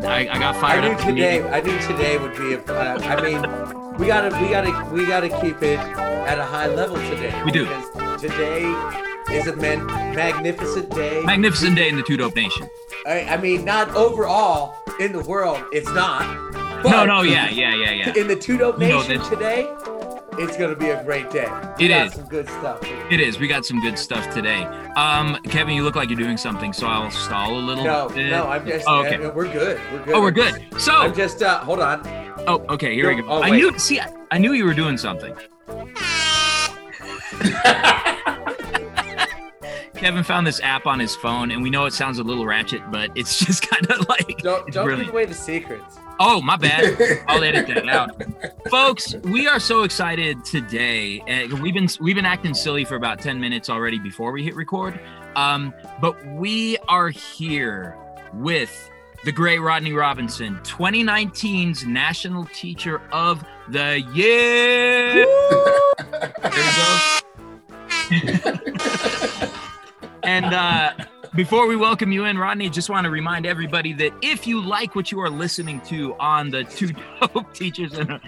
I. I I, I got I fired knew up. today. meeting. I knew today would be. A, uh, I mean, we gotta, we gotta, we gotta keep it at a high level today. We do. Because today is a man, magnificent day. Magnificent day in the Two Dope Nation. I, I mean, not overall in the world, it's not. No, but no, yeah, yeah, yeah, yeah. In the Two Dope Nation that- today, it's gonna be a great day. It We got is. some good stuff. It is. We got some good stuff today. Um, Kevin, you look like you're doing something, so I'll stall a little. No, bit. no, I'm just. Oh, okay. we're good. We're good. Oh, we're good. So, I'm just. Uh, hold on. oh, okay. Here we go. Oh, I wait. knew. See, I, I knew you were doing something. Kevin found this app on his phone, and we know it sounds a little ratchet, but it's just kind of like Don't don't brilliant. give away the secrets. Oh, my bad. I'll edit that out. Folks, we are so excited today. Uh, we've been we've been acting silly for about 10 minutes already before we hit record. Um, but we are here with the great Rodney Robinson, 2019's National Teacher of the Year. There we go. and uh, before we welcome you in, Rodney, just want to remind everybody that if you like what you are listening to on the two dope teachers, and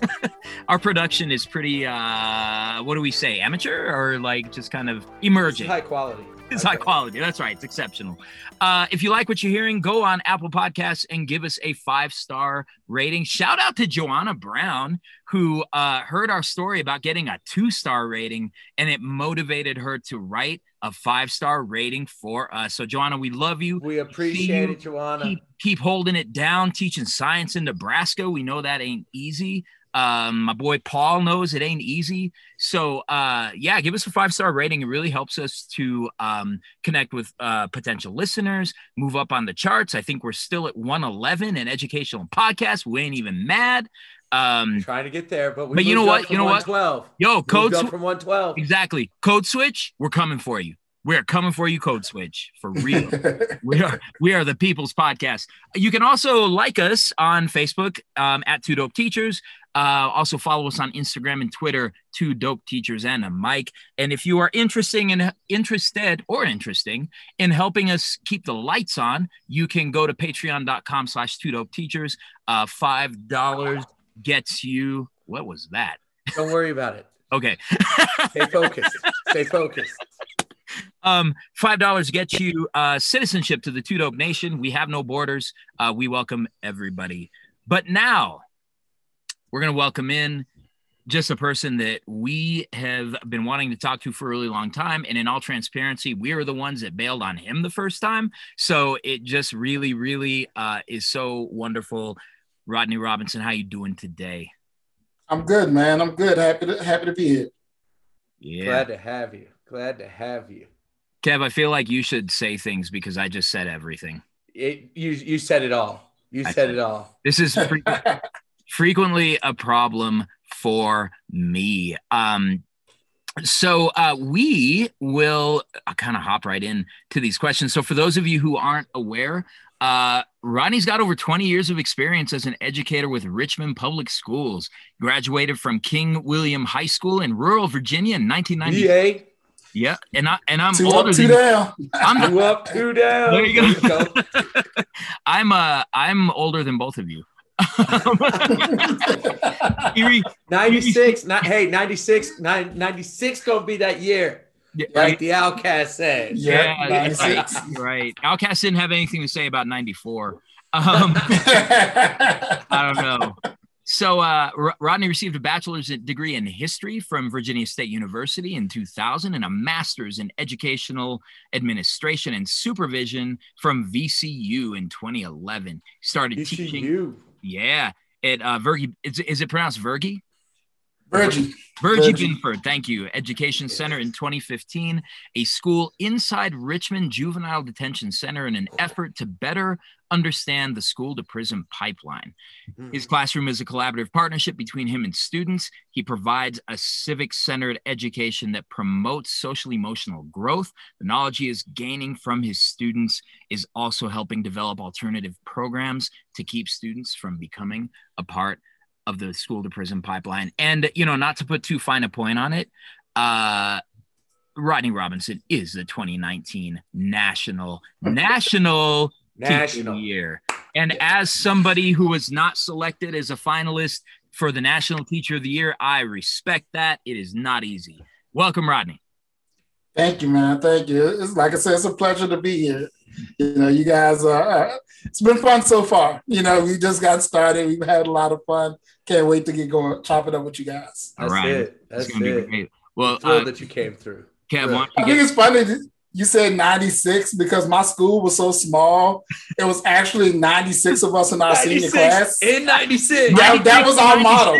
our production is pretty, uh, what do we say, amateur or like just kind of It's emerging? high quality. It's high quality. That's right. It's exceptional. Uh, if you like what you're hearing, go on Apple Podcasts and give us a five star rating. Shout out to Joanna Brown, who uh, heard our story about getting a two star rating and it motivated her to write a five star rating for us. So, Joanna, we love you. We appreciate you it, Joanna. Keep, keep holding it down, teaching science in Nebraska. We know that ain't easy. Um, my boy Paul knows it ain't easy. So uh yeah, give us a five-star rating. It really helps us to um connect with uh potential listeners, move up on the charts. I think we're still at 111 in educational podcasts. We ain't even mad. Um Trying to get there, but we But you know what? You know what? Twelve. yo, code Sw- from 112. exactly. Code switch, we're coming for you. We're coming for you, Code Switch, for real. we are we are the people's podcast you can also like us on facebook um, at two dope teachers uh, also follow us on instagram and twitter two dope teachers and a mic and if you are interesting and interested or interesting in helping us keep the lights on you can go to patreon.com slash two dope teachers uh, five dollars gets you what was that Don't worry about it. okay Stay focused. Stay focused. Um, five dollars gets you uh, citizenship to the Two Dope Nation. We have no borders. Uh, we welcome everybody. But now we're gonna welcome in just a person that we have been wanting to talk to for a really long time. And in all transparency, we are the ones that bailed on him the first time. So it just really, really uh, is so wonderful. Rodney Robinson, how you doing today? I'm good, man. I'm good. Happy to happy to be here. Yeah, Glad to have you. Glad to have you. Kev, I feel like you should say things because I just said everything. It, you you said it all. You said said- it all. This is fre- frequently a problem for me. Um, so uh, we will kind of hop right in to these questions. So for those of you who aren't aware, uh, Rodney's got over 20 years of experience as an educator with Richmond Public Schools. Graduated from King William High School in rural Virginia in 1990. EA, Yeah, and I and I'm two older up, two than down. I'm two up, two down. There you go. I'm uh I'm older than both of you. Erie, 96. Not, hey, 96. nine- 96 gonna be that year. Yeah, Like the OutKast said. Yeah, Yeah, that's right. 96. You're right. OutKast didn't have anything to say about 94. Um, I don't know. So uh, Rodney received a bachelor's degree in history from Virginia State University in 2000 and a master's in educational administration and supervision from VCU in 2011. Started teaching. ECU. Yeah, at uh, Vergy. Is, is it pronounced Vergy? Virgie Virgie. Binford, thank you. Education Center in 2015, a school inside Richmond Juvenile Detention Center in an effort to better understand the school to prison pipeline. Mm. His classroom is a collaborative partnership between him and students. He provides a civic centered education that promotes social emotional growth. The knowledge he is gaining from his students is also helping develop alternative programs to keep students from becoming a part of the school to prison pipeline. And, you know, not to put too fine a point on it, uh, Rodney Robinson is the 2019 national national teacher of National. the year. And as somebody who was not selected as a finalist for the national teacher of the year, I respect that. It is not easy. Welcome, Rodney. Thank you, man. Thank you. It's like I said, it's a pleasure to be here. You know, you guys are. Uh, it's been fun so far. You know, we just got started. We've had a lot of fun. Can't wait to get going, chop it up with you guys. All That's right. it. It's That's gonna it. be great. Well, Thrilled uh, that you came through. Kev, why don't I you think it's funny you said 96 because my school was so small. It was actually 96 of us in our senior class. in 96. That, that was our motto.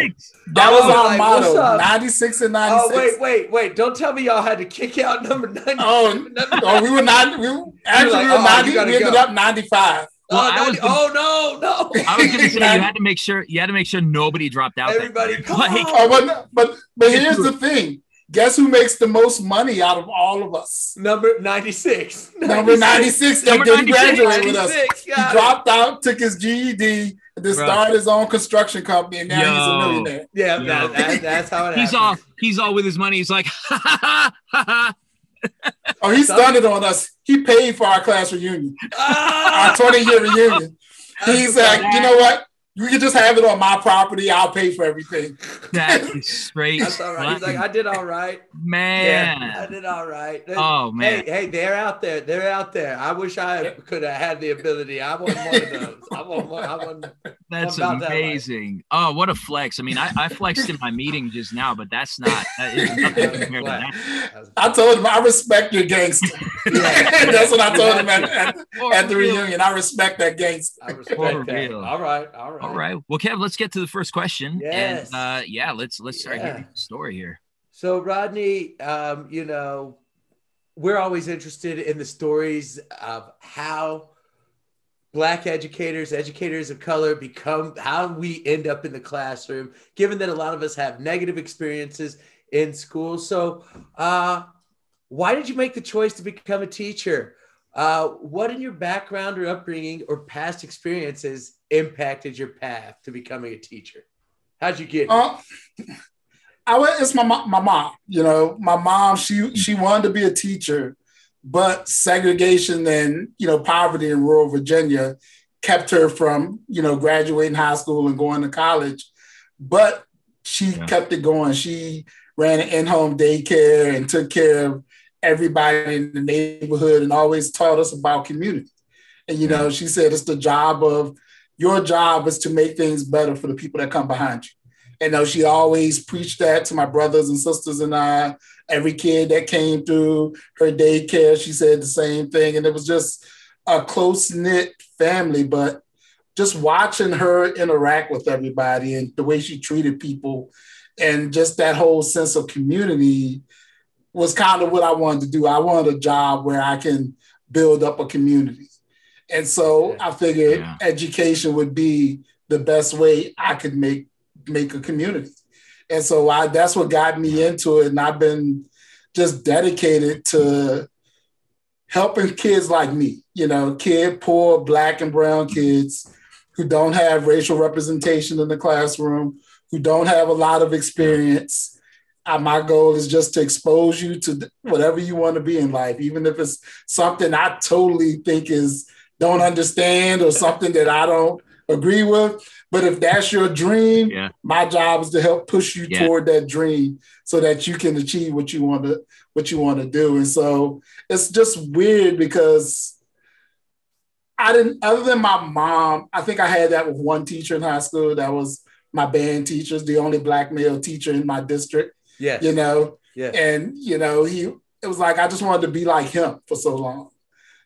That I was was our like, motto. 96 and 96. Oh wait, wait, wait! Don't tell me y'all had to kick out number 90. Oh, Number- Oh, we were not. We were, actually like, we were oh, 90. We ended go. up 95. Well, oh, was oh, no, no! I was going to say you had to make sure you had to make sure nobody dropped out. Everybody, come Like, on. Oh, but but but here's the thing. Guess who makes the most money out of all of us? Number 96. Number 96 that Number didn't 96, graduate with us. He it. dropped out, took his GED, and then Bruh. started his own construction company, and now he's a millionaire. Yeah, that, that, that's how it he's all he's all with his money. He's like, ha ha ha ha. Oh, he Some- stunned it on us. He paid for our class reunion, our Ah! 20 year reunion. He's like, you know what? You can just have it on my property. I'll pay for everything. That is straight. That's all right. He's like, I did all right. man. Yeah, I did all right. Oh man. Hey, hey, they're out there. They're out there. I wish I could have had the ability. I want one of those. I want one. I want. That's about that life. amazing. Oh, what a flex. I mean, I, I flexed in my meeting just now, but that's not that is nothing compared to that. I told him I respect your gangster. Yeah. That's what I told him at, at, at the reunion. I respect that gangster. I respect For that. real. All right. All right. All right. Well, Kev, let's get to the first question. Yes. And uh yeah, let's let's start Yeah. hearing the story here. So Rodney, um, you know, we're always interested in the stories of how black educators, educators of color become how we end up in the classroom, given that a lot of us have negative experiences in school. So uh why did you make the choice to become a teacher? Uh, what in your background or upbringing or past experiences impacted your path to becoming a teacher? How'd you get? here? Uh, I went, it's my mo- my mom. You know, my mom. She she wanted to be a teacher, but segregation and you know poverty in rural Virginia kept her from you know graduating high school and going to college. But she Yeah. kept it going. She ran an in-home daycare and took care of everybody in the neighborhood and always taught us about community. And you know, she said it's the job of your job is to make things better for the people that come behind you. And though she always preached that to my brothers and sisters and I, every kid that came through her daycare, she said the same thing. And it was just a close knit family. But just watching her interact with everybody and the way she treated people and just that whole sense of community was kind of what I wanted to do. I wanted a job where I can build up a community. And so I figured Yeah. education would be the best way I could make make a community. And so I that's what got me into it. And I've been just dedicated to helping kids like me, you know, kid, poor, black and brown kids who don't have racial representation in the classroom, who don't have a lot of experience. Uh, my goal is just to expose you to whatever you want to be in life, even if it's something I totally think is don't understand or something that I don't agree with. But if that's your dream, Yeah. my job is to help push you Yeah. toward that dream so that you can achieve what you want to what you want to do. And so it's just weird because I didn't other than my mom, I think I had that with one teacher in high school that was my band teacher, the only black male teacher in my district, yes. you know. Yes. And you know, he it was like I just wanted to be like him for so long,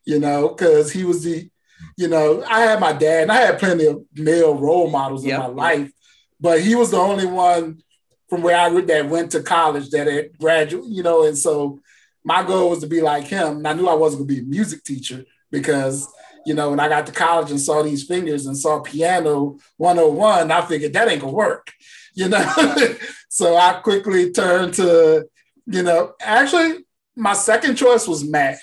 you know, because he was the, you know, I had my dad and I had plenty of male role models in my life, but he was the only one from where I went that went to college that had graduated, you know, and so my goal was to be like him. And I knew I wasn't gonna be a music teacher because You know, when I got to college and saw these fingers and saw piano 101, I figured that ain't gonna work. You know, so I quickly turned to, you know, actually my second choice was math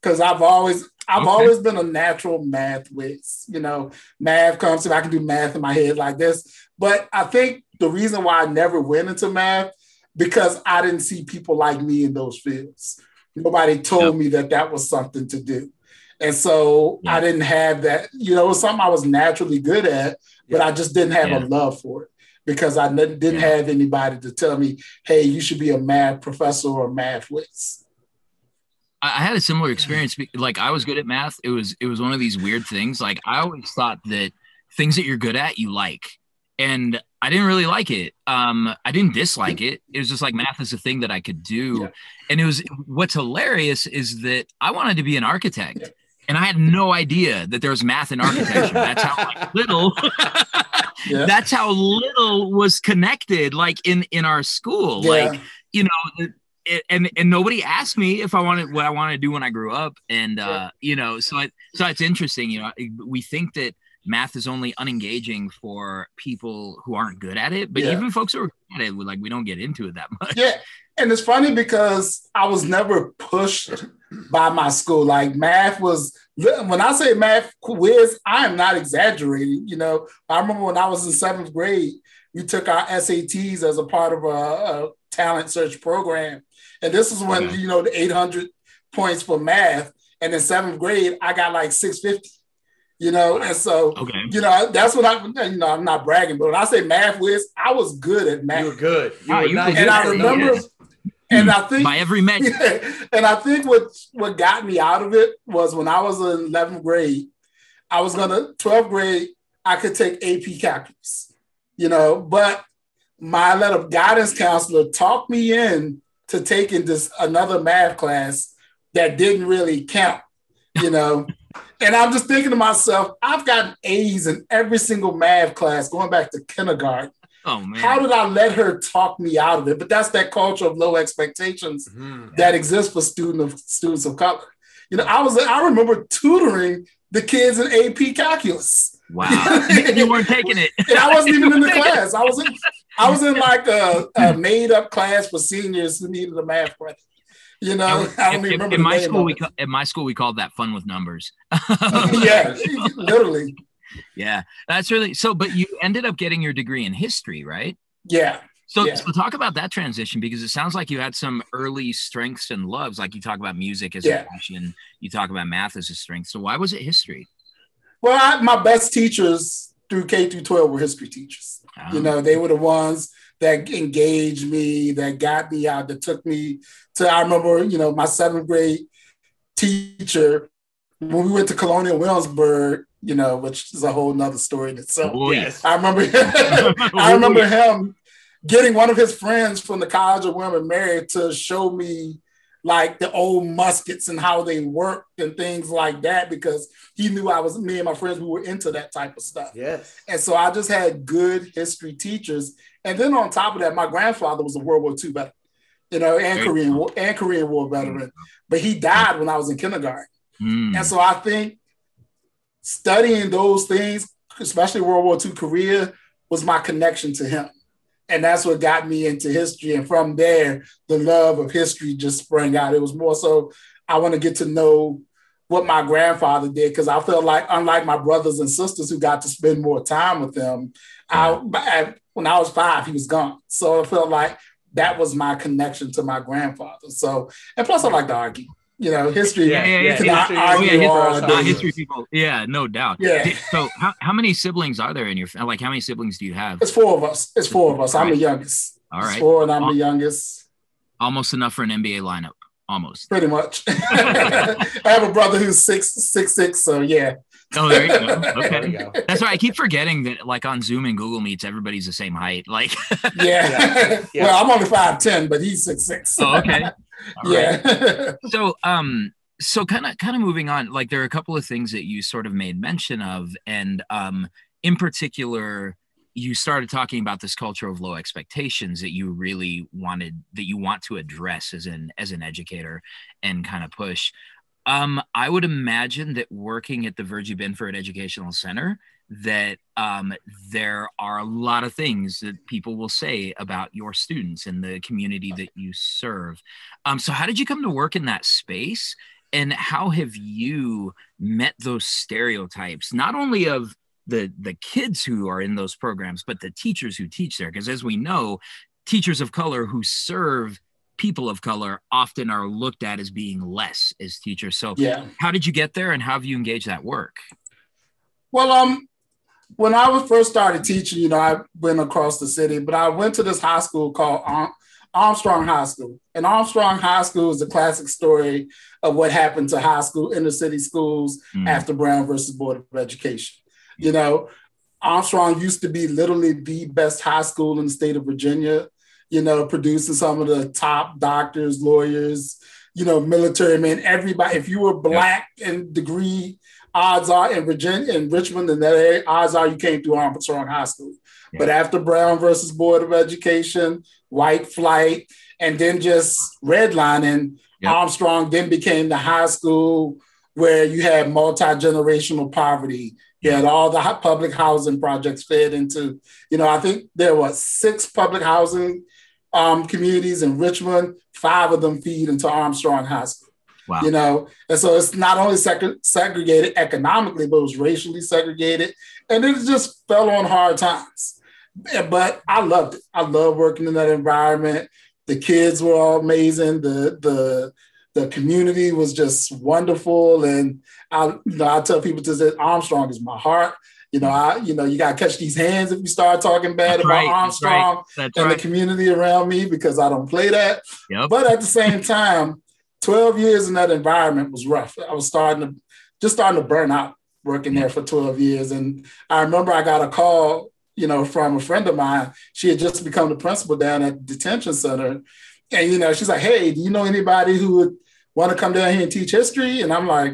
because I've always I've okay. always been a natural math whiz. You know, math comes to me, I can do math in my head like this. But I think the reason why I never went into math because I didn't see people like me in those fields. Nobody told me that that was something to do. And so I didn't have that, you know, it was something I was naturally good at, but I just didn't have a love for it because I didn't have anybody to tell me, hey, you should be a math professor or math whiz. I had a similar experience. Like I was good at math. It was it was one of these weird things. Like I always thought that things that you're good at, you like, and I didn't really like it. Um, I didn't dislike it. It was just like math is a thing that I could do, yeah. and it was what's hilarious is that I wanted to be an architect. Yeah. And I had no idea that there was math in architecture. That's how like, little. yeah. That's how little was connected, like in in our school. Like you know, and and nobody asked me if I wanted what I wanted to do when I grew up, and uh, you know, so I, so it's interesting. You know, we think that math is only unengaging for people who aren't good at it, but yeah. even folks who are good at it, like we don't get into it that much. Yeah, and it's funny because I was never pushed by my school. Like math was when I say math quiz, I am not exaggerating. You know, I remember when I was in seventh grade, we took our SATs as a part of a, a talent search program and this is when, you know, the 800 points for math. And in seventh grade, I got like 650 you know, and so okay. you know that's what I you know I'm not bragging, but when I say math whiz, I was good at math. You were good. You were and good I remember, and hmm. I think by every measure, yeah, and I think what what got me out of it was when I was in 11th grade, I was gonna 12th grade, I could take AP calculus, you know, but my letter guidance counselor talked me in to taking this another math class that didn't really count, you know. and I'm just thinking to myself, I've gotten A's in every single math class going back to kindergarten. Oh man. How did I let her talk me out of it? But that's that culture of low expectations mm-hmm. that exists for student of students of color. You know, I was I remember tutoring the kids in AP calculus. Wow. you weren't taking it. and I wasn't even in the class. I was in I was in like a, a made up class for seniors who needed a math credit. You know, I don't even remember. In my school, we ca- in my school we called that fun with numbers. yeah, literally. Yeah, that's really so. But you ended up getting your degree in history, right? Yeah. So, yeah. so talk about that transition because it sounds like you had some early strengths and loves. Like you talk about music as yeah. a passion, you talk about math as a strength. So why was it history? Well, I, my best teachers through K through 12 were history teachers. Oh. You know, they were the ones that engaged me, that got me out, that took me to, I remember, you know, my seventh grade teacher, when we went to Colonial Williamsburg, you know, which is a whole nother story in itself. Oh, yes. I remember I remember him getting one of his friends from the College of William and Mary to show me like the old muskets and how they worked and things like that because he knew I was me and my friends we were into that type of stuff. Yes. And so I just had good history teachers. And then on top of that, my grandfather was a World War II veteran, you know, and Korean War and Korean War veteran. But he died when I was in kindergarten. Mm. And so I think studying those things, especially World War II Korea, was my connection to him and that's what got me into history. And from there, the love of history just sprang out. It was more so I want to get to know what my grandfather did because I felt like, unlike my brothers and sisters who got to spend more time with him, I, when I was five, he was gone. So I felt like that was my connection to my grandfather. So, and plus, I like to argue you know, history. Yeah, yeah, yeah. History, oh, yeah, history, uh, history people. Yeah, no doubt. Yeah. So, how, how many siblings are there in your family? Like, how many siblings do you have? It's four of us. It's four of us. I'm the youngest. All right. It's four, and I'm the youngest. Almost enough for an NBA lineup. Almost. Pretty much. I have a brother who's six, six, six. So yeah. Oh, there you go. Okay. You go. That's why I keep forgetting that, like on Zoom and Google Meets, everybody's the same height. Like, yeah. yeah. Well, I'm only five ten, but he's six six. Oh, okay. All yeah. Right. so, um, so kind of, kind of moving on. Like, there are a couple of things that you sort of made mention of, and um, in particular, you started talking about this culture of low expectations that you really wanted that you want to address as an as an educator and kind of push Um, I would imagine that working at the Virgie Binford Educational Center, that um, there are a lot of things that people will say about your students and the community that you serve. Um, so, how did you come to work in that space? And how have you met those stereotypes, not only of the the kids who are in those programs, but the teachers who teach there? Because as we know, teachers of color who serve people of color often are looked at as being less as teachers. So, yeah. how did you get there, and how have you engaged that work? Well, um, when I was first started teaching, you know, I went across the city, but I went to this high school called Armstrong High School. And Armstrong High School is a classic story of what happened to high school, inner city schools mm. after Brown versus Board of Education. You know, Armstrong used to be literally the best high school in the state of Virginia, you know, producing some of the top doctors, lawyers, you know, military men, everybody. If you were black yeah. and degree, odds are in Virginia, in Richmond, and that area, odds are you came through Armstrong High School. Yeah. But after Brown versus Board of Education, white flight, and then just redlining, yep. Armstrong then became the high school where you had multi generational poverty You had all the public housing projects fed into, you know, I think there were six public housing um, communities in Richmond, five of them feed into Armstrong High School. Wow. You know, and so it's not only seg- segregated economically, but it was racially segregated, and it just fell on hard times. But I loved it. I love working in that environment. The kids were all amazing. The the the community was just wonderful. And I, you know, I tell people to say Armstrong is my heart. You know, I, you know, you gotta catch these hands if you start talking bad That's about right. Armstrong That's right. That's and right. the community around me because I don't play that. Yep. But at the same time, 12 years in that environment was rough. I was starting to just starting to burn out working there for 12 years. And I remember I got a call, you know, from a friend of mine. She had just become the principal down at the detention center. And you know, she's like, "Hey, do you know anybody who would want to come down here and teach history?" And I'm like,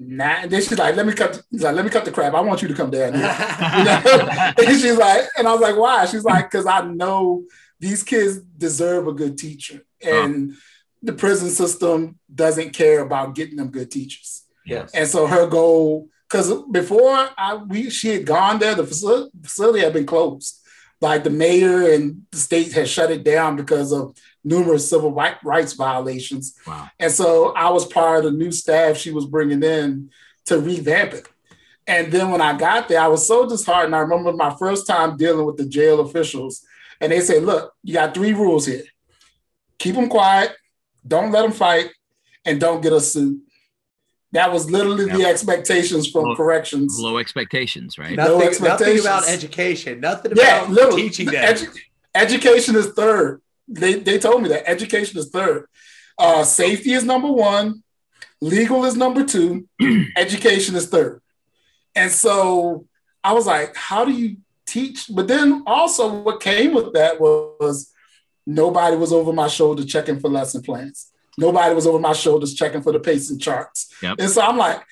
"Nah." And then she's like, "Let me cut." He's like, "Let me cut the crap. I want you to come down here." you know? and she's like, and I was like, "Why?" She's like, "Because I know these kids deserve a good teacher, and the prison system doesn't care about getting them good teachers." Yes. And so her goal, because before I we she had gone there, the facility, facility had been closed. Like the mayor and the state had shut it down because of numerous civil rights violations. Wow. And so I was part of the new staff she was bringing in to revamp it. And then when I got there, I was so disheartened. I remember my first time dealing with the jail officials, and they said, Look, you got three rules here keep them quiet, don't let them fight, and don't get a suit. That was literally yep. the expectations from low, corrections. Low expectations, right? Nothing, no expectations. nothing about education. Nothing about yeah, teaching them. Edu- education is third they, they told me that education is third. Uh, safety is number one, legal is number two, education is third. And so I was like, how do you teach? But then also, what came with that was nobody was over my shoulder checking for lesson plans. Nobody was over my shoulders checking for the pacing charts. Yep. And so I'm like,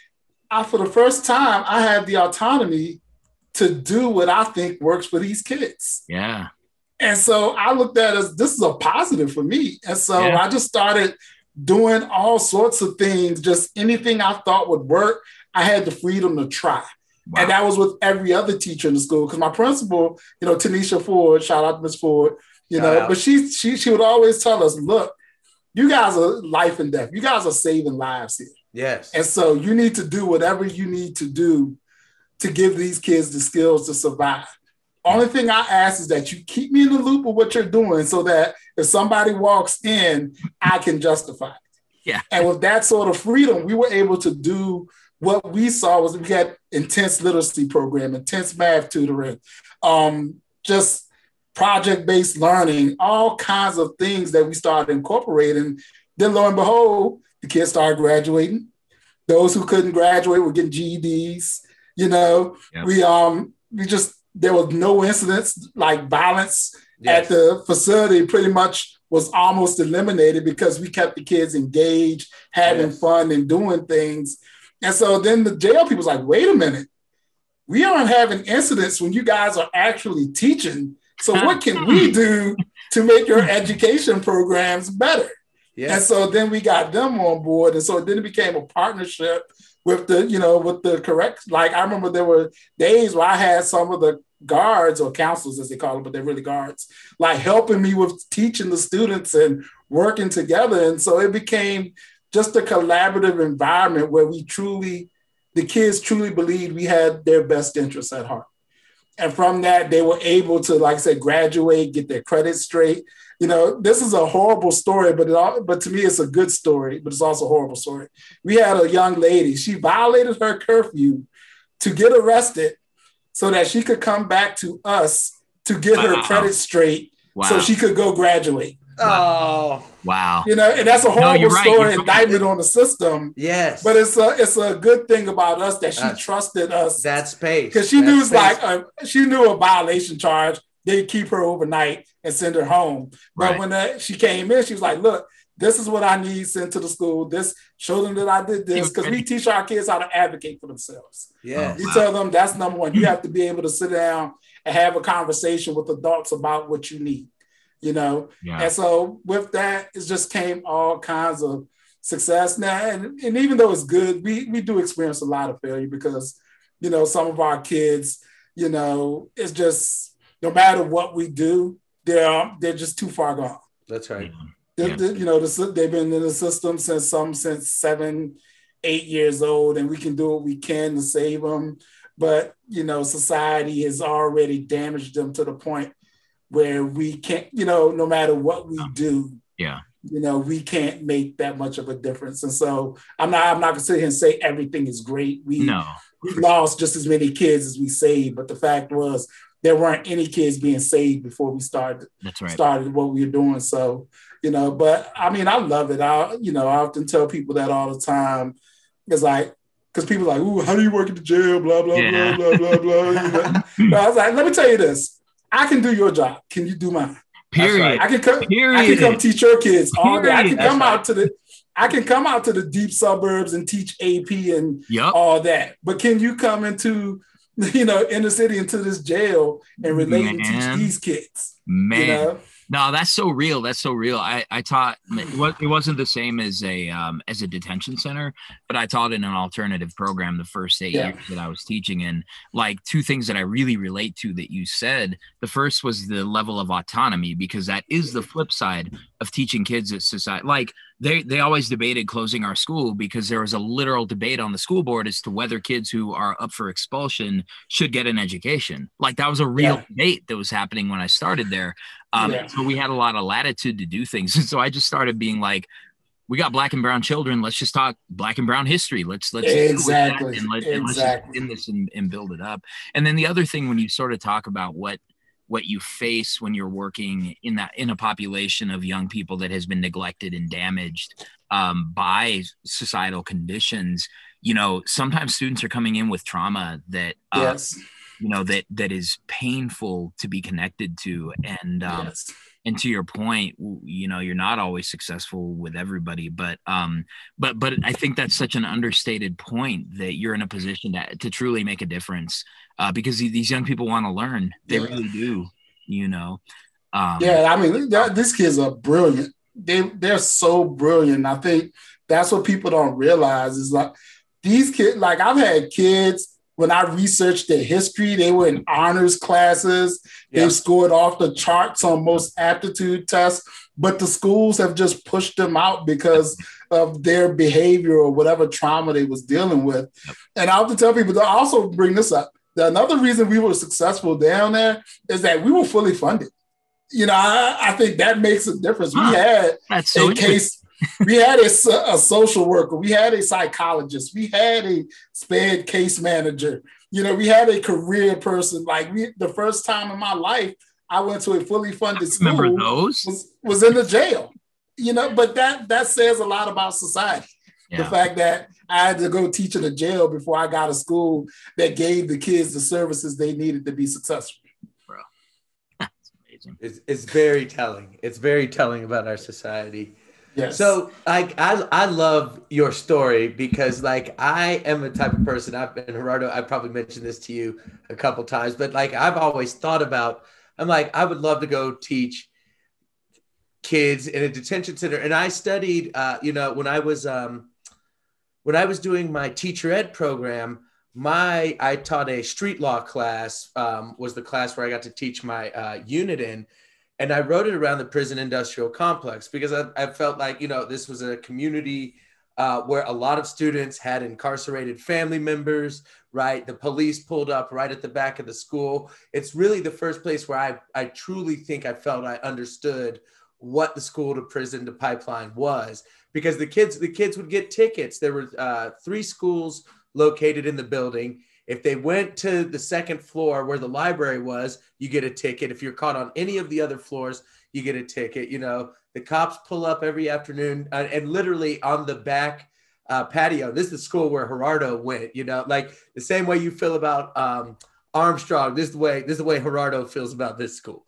I, for the first time, I had the autonomy to do what I think works for these kids. Yeah. And so I looked at it as this is a positive for me. And so yeah. I just started doing all sorts of things, just anything I thought would work. I had the freedom to try. Wow. And that was with every other teacher in the school. Because my principal, you know, Tanisha Ford, shout out to Miss Ford, you know, but she she she would always tell us, look, you guys are life and death. You guys are saving lives here. Yes. And so you need to do whatever you need to do to give these kids the skills to survive. Only thing I ask is that you keep me in the loop of what you're doing so that if somebody walks in, I can justify it. Yeah. And with that sort of freedom, we were able to do what we saw was we had intense literacy program, intense math tutoring, um, just project-based learning, all kinds of things that we started incorporating. Then lo and behold, the kids started graduating. Those who couldn't graduate were getting GEDs. You know, yep. we um we just there was no incidents like violence yes. at the facility pretty much was almost eliminated because we kept the kids engaged, having yes. fun and doing things. And so then the jail people was like, wait a minute, we aren't having incidents when you guys are actually teaching. So what can we do to make your education programs better? Yeah. And so then we got them on board. And so then it became a partnership with the, you know, with the correct, like I remember there were days where I had some of the guards or counselors as they call them, but they're really guards, like helping me with teaching the students and working together. And so it became just a collaborative environment where we truly, the kids truly believed we had their best interests at heart. And from that, they were able to, like I said, graduate, get their credit straight. You know, this is a horrible story, but it all, but to me, it's a good story, but it's also a horrible story. We had a young lady, she violated her curfew to get arrested so that she could come back to us to get her credit straight Wow. so she could go graduate. Oh, wow. You know, and that's a horrible you're right, story, right. indictment on the system. yes. But it's a it's a good thing about us that she That's- trusted us That's space. because she That knew it's space. like a, she knew a violation charge. They'd keep her overnight and send her home. But Right. when that, she came in, she was like, "Look, this is what I need sent to the school. This show them that I did this because we teach our kids how to advocate for themselves. Yes. You Wow. tell them that's number one. You have to be able to sit down and have a conversation with adults about what you need. You know, Yeah. and so with that, it just came all kinds of success now. And, and even though it's good, we, we do experience a lot of failure because, you know, some of our kids, you know, it's just no matter what we do, they're they're just too far gone. That's right. The- Yeah. you know, the, they've been in the system since some since seven, eight years old, and we can do what we can to save them. But you know, society has already damaged them to the point where we can't. You know, no matter what we do, Yeah. you know, we can't make that much of a difference. And so, I'm not. I'm not gonna sit here and say everything is great. We No. we lost just as many kids as we saved, but the fact was there weren't any kids being saved before we started That's right. started what we were doing. So, you know, but I mean, I love it. I, you know, I often tell people that all the time. It's like, because people are like, ooh, how do you work at the jail? Blah, blah, Yeah. blah, blah, blah, blah. You know? But I was like, let me tell you this. I can do your job. Can you do mine? Period. I can come, Period. I can come teach your kids all day. I can Period. come That's out to the I can come out to the deep suburbs and teach AP and Yep. all that. But can you come into you know inner city into this jail and relate and teach these kids? Man. You know? No, that's so real. That's so real. I, I taught it wasn't the same as a um, as a detention center, but I taught in an alternative program the first eight Yeah. years that I was teaching. And like two things that I really relate to that you said. The first was the level of autonomy because that is the flip side of teaching kids at society. Like they they always debated closing our school because there was a literal debate on the school board as to whether kids who are up for expulsion should get an education. Like that was a real Yeah. debate that was happening when I started there. Um, Yeah. So we had a lot of latitude to do things. And so I just started being like, we got black and brown children. Let's just talk black and brown history. Let's let's deal with that Exactly. and, let, just Exactly. in this and, and build it up. And then the other thing, when you sort of talk about what what you face when you're working in that in a population of young people that has been neglected and damaged um, by societal conditions, you know, sometimes students are coming in with trauma that uh, Yes. You know that that is painful to be connected to and um, yes. and to your point you know you're not always successful with everybody but um but but i think that's such an understated point that you're in a position to, to truly make a difference uh because these young people want to learn they Yeah. really do you know um Yeah, I mean, these kids are brilliant. They they're so brilliant. I think that's what people don't realize is like these kids. Like I've had kids when I researched their history, they were in honors classes. Yeah. They've scored off the charts on most aptitude tests, but the schools have just pushed them out because of their behavior or whatever trauma they was dealing with. And I have to tell people to also bring this up. The another reason we were successful down there is that we were fully funded. You know, I, I think that makes a difference. Huh. We had that's so a case, we had a, a social worker, we had a psychologist, we had a sped case manager. You know, we had a career person. Like we, the first time in my life, I went to a fully funded school remember those was, was in the jail. You know, but that that says a lot about society. The fact that I had to go teach in a jail before I got a school that gave the kids the services they needed to be successful. Bro, that's amazing It's, it's very telling. It's very telling about our society. Yes. So like I I love your story because like I am a type of person I've been Gerardo I probably mentioned this to you a couple times but like I've always thought about I'm like I would love to go teach kids in a detention center. And I studied, uh, you know, when I was um, when I was doing my teacher ed program, my I taught a street law class. Um, was the class where I got to teach my uh, unit in, and I wrote it around the prison industrial complex because I, I felt like you know this was a community. Uh, where a lot of students had incarcerated family members, right? The police pulled up right at the back of the school. It's really the first place where I, I truly think I felt I understood what the school to prison to pipeline was because the kids the kids would get tickets there were uh, three schools located in the building if they went to the second floor where the library was you get a ticket if you're caught on any of the other floors you get a ticket you know the cops pull up every afternoon uh, and literally on the back uh, patio this is the school where gerardo went you know like the same way you feel about um, armstrong this is the way this is the way gerardo feels about this school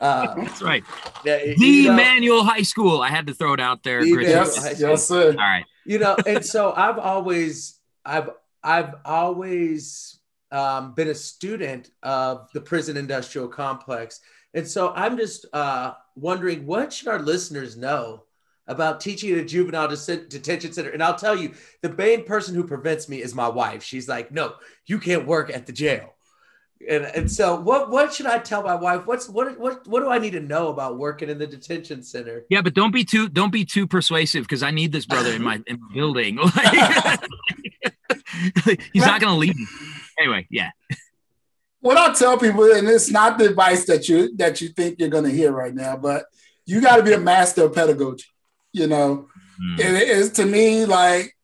uh, That's right. The you know, Manual High School. I had to throw it out there. Yes, yes, sir. All right. You know, and so I've always, I've, I've always um, been a student of the prison industrial complex, and so I'm just uh, wondering what should our listeners know about teaching at a juvenile detention center. And I'll tell you, the main person who prevents me is my wife. She's like, no, you can't work at the jail. And, and so what what should I tell my wife? What's what what what do I need to know about working in the detention center? Yeah, but don't be too don't be too persuasive because I need this brother in my in my building. He's not gonna leave. Anyway, yeah. What I tell people, and it's not the advice that you that you think you're gonna hear right now, but you got to be a master of pedagogy. You know, mm. it is to me like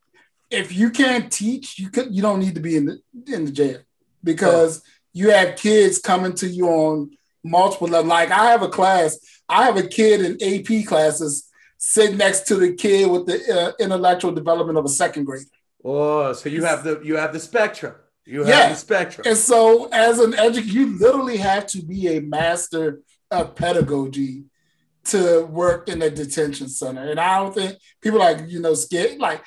if you can't teach, you could you don't need to be in the in the jail because. You have kids coming to you on multiple levels. Like I have a class, I have a kid in AP classes sitting next to the kid with the uh, intellectual development of a second grader. Oh, so you have the you have the spectrum. You have yeah. the spectrum. And so as an educator, you literally have to be a master of pedagogy to work in a detention center. And I don't think people like, you know, scared, like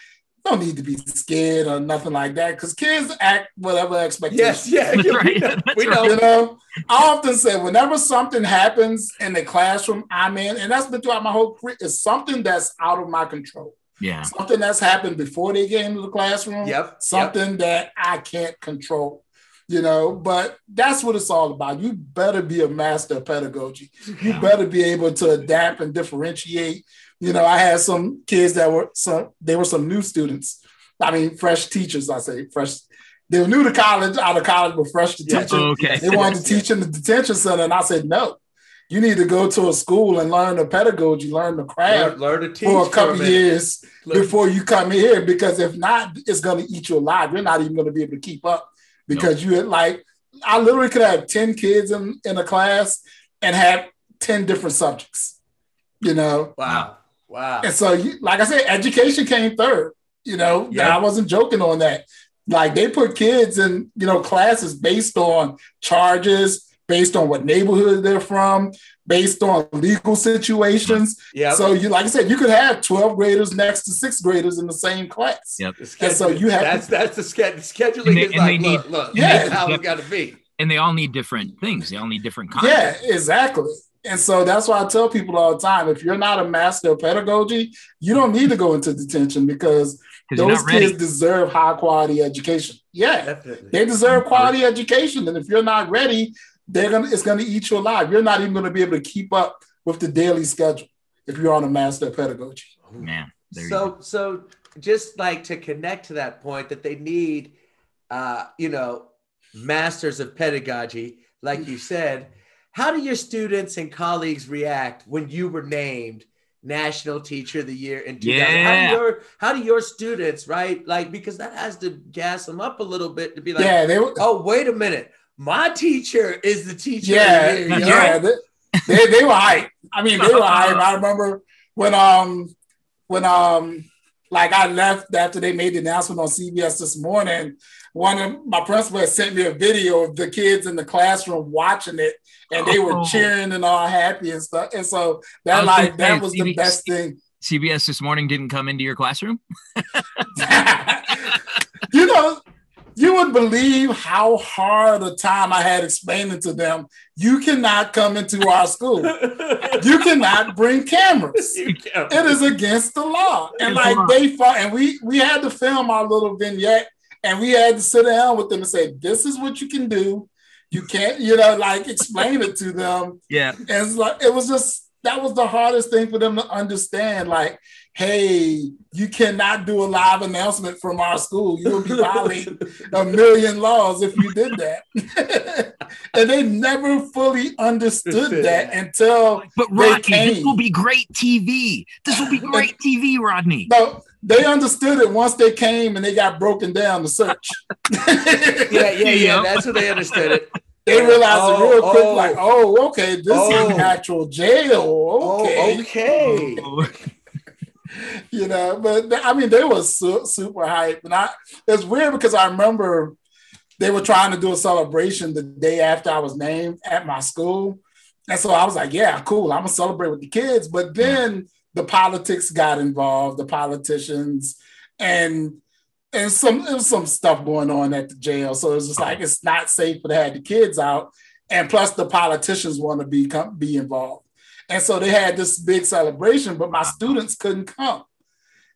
don't need to be scared or nothing like that because kids act whatever expectations. Yes, yeah, right. we know. You know, I often say whenever something happens in the classroom I'm in, and that's been throughout my whole career, is something that's out of my control. Yeah. Something that's happened before they get into the classroom. Yep. Something yep. that I can't control. You know, but that's what it's all about. You better be a master of pedagogy. You better be able to adapt and differentiate you know, I had some kids that were some they were some new students. I mean, fresh teachers. I say fresh. They were new to college, out of college, but fresh to yeah, teaching. Okay. They wanted to teach in the detention center, and I said no. You need to go to a school and learn the pedagogy, learn the craft, learn, learn to teach for a couple a years learn. before you come here. Because if not, it's going to eat you alive. You're not even going to be able to keep up because nope. you like. I literally could have ten kids in in a class and have ten different subjects. You know. Wow. Wow. And so, like I said, education came third. You know, yeah. I wasn't joking on that. Like they put kids in, you know, classes based on charges, based on what neighborhood they're from, based on legal situations. Yeah. So you, like I said, you could have 12 graders next to sixth graders in the same class. Yep. And so you have that's that's the schedule. Scheduling they, is like, need, look, look, yeah, how it's got to be. And they all need different things. They all need different content. Yeah, exactly. And so that's why I tell people all the time if you're not a master of pedagogy, you don't need to go into detention because those kids deserve high quality education. Yeah, Definitely. they deserve quality education. And if you're not ready, they're gonna it's gonna eat you alive. You're not even gonna be able to keep up with the daily schedule if you're on a master of pedagogy. Oh, man. So so just like to connect to that point that they need uh, you know, masters of pedagogy, like you said how do your students and colleagues react when you were named National Teacher of the Year in 2000? Yeah. How do your how do your students right like because that has to gas them up a little bit to be like, yeah, they, were. oh wait a minute, my teacher is the teacher. Yeah, the year, yeah, they, they, they were hype. I mean, they were hype. I remember when um when um like I left after they made the announcement on CBS this morning. One of my principal had sent me a video of the kids in the classroom watching it and they were oh. cheering and all happy and stuff. And so that like that was the best thing. CBS this morning didn't come into your classroom. you know, you would believe how hard a time I had explaining to them. You cannot come into our school. you cannot bring cameras. It is against the law. And like they fought, and we we had to film our little vignette, and we had to sit down with them and say, "This is what you can do. You can't, you know, like explain it to them." Yeah, and it's like it was just that was the hardest thing for them to understand. Like, hey, you cannot do a live announcement from our school. You will be violating a million laws if you did that. and they never fully understood that until But Rodney, this will be great TV. This will be great TV, Rodney. No, they understood it once they came and they got broken down to search. yeah, yeah, yeah. That's what they understood it. They realized oh, it real oh, quick, oh, like, oh, okay, this oh, is actual jail. Okay. Oh, okay. You know, but I mean, they were su- super hype. And I, it's weird because I remember they were trying to do a celebration the day after I was named at my school. And so I was like, yeah, cool. I'm going to celebrate with the kids. But then the politics got involved, the politicians, and and some there was some stuff going on at the jail. So it's just like uh-huh. it's not safe to have the kids out. And plus the politicians want to be come, be involved. And so they had this big celebration, but my students couldn't come.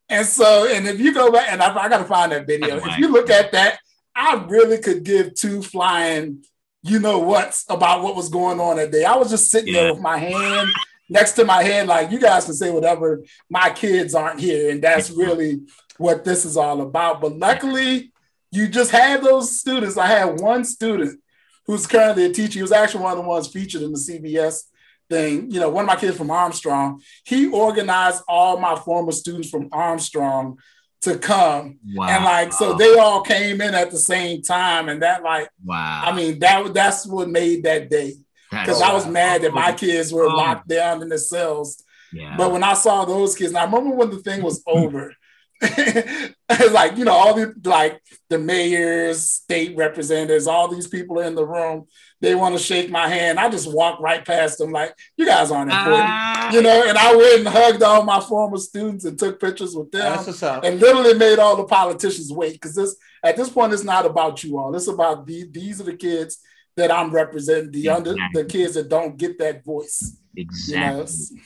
And so, and if you go back, and I, I got to find that video. If you look at that, I really could give two flying, you know what's about what was going on that day. I was just sitting yeah. there with my hand next to my head, like you guys can say whatever. My kids aren't here, and that's really what this is all about. But luckily, you just had those students. I had one student who's currently a teacher. He was actually one of the ones featured in the CBS thing. You know, one of my kids from Armstrong, he organized all my former students from Armstrong to come. Wow. And like, so they all came in at the same time. And that, like, wow. I mean, that that's what made that day. Because I was mad that my kids were locked down in the cells. Yeah. But when I saw those kids, and I remember when the thing was over, like you know all the like the mayors state representatives all these people in the room they want to shake my hand i just walk right past them like you guys aren't important uh, you know and i went and hugged all my former students and took pictures with them and literally made all the politicians wait because this at this point it's not about you all it's about the, these are the kids that i'm representing the exactly. under the kids that don't get that voice exactly you know?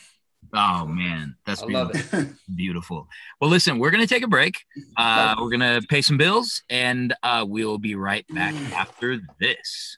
Oh man, that's beautiful. beautiful. Well, listen, we're gonna take a break. Uh, we're gonna pay some bills, and uh, we'll be right back after this.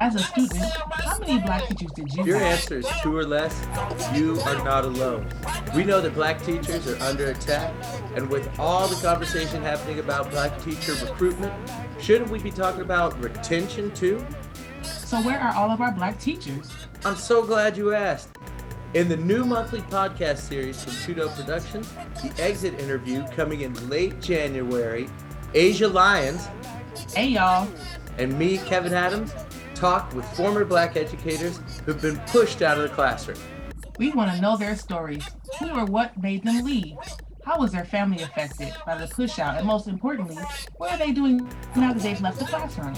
As a student, how many black teachers did you Your have? answer is two or less. You are not alone. We know that black teachers are under attack, and with all the conversation happening about black teacher recruitment, shouldn't we be talking about retention too? So, where are all of our black teachers? I'm so glad you asked. In the new monthly podcast series from Tudo Productions, the exit interview coming in late January, Asia Lyons. Hey, y'all. And me, Kevin Adams, talk with former black educators who've been pushed out of the classroom. We want to know their stories. Who or what made them leave? How was their family affected by the push out? And most importantly, what are they doing now that they've left the classroom?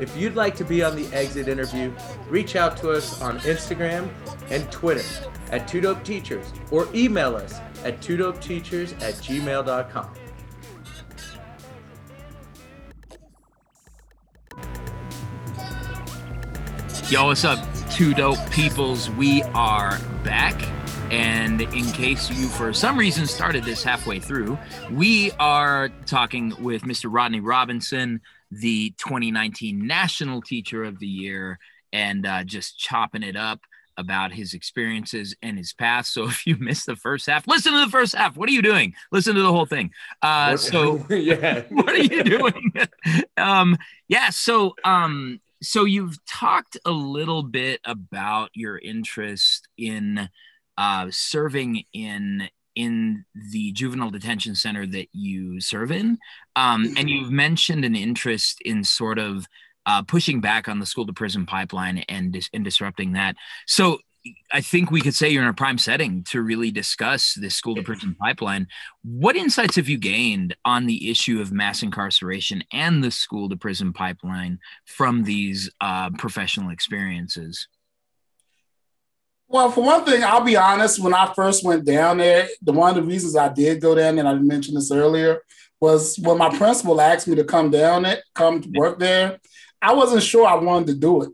If you'd like to be on the exit interview, reach out to us on Instagram and Twitter at Two Dope Teachers or email us at twodopeteachers at gmail.com. Yo, what's up, two dope peoples? We are back. And in case you, for some reason, started this halfway through, we are talking with Mr. Rodney Robinson, the 2019 National Teacher of the Year, and uh, just chopping it up about his experiences and his past. So if you missed the first half, listen to the first half. What are you doing? Listen to the whole thing. Uh, so yeah, what are you doing? um, yeah. So um, so you've talked a little bit about your interest in uh, serving in in the juvenile detention center that you serve in um, and mm-hmm. you've mentioned an interest in sort of uh, pushing back on the school to prison pipeline and, dis- and disrupting that so I think we could say you're in a prime setting to really discuss this school to prison pipeline. What insights have you gained on the issue of mass incarceration and the school to prison pipeline from these uh, professional experiences? Well, for one thing, I'll be honest. When I first went down there, the one of the reasons I did go down, there, and I mentioned this earlier, was when my principal asked me to come down it, come work there. I wasn't sure I wanted to do it,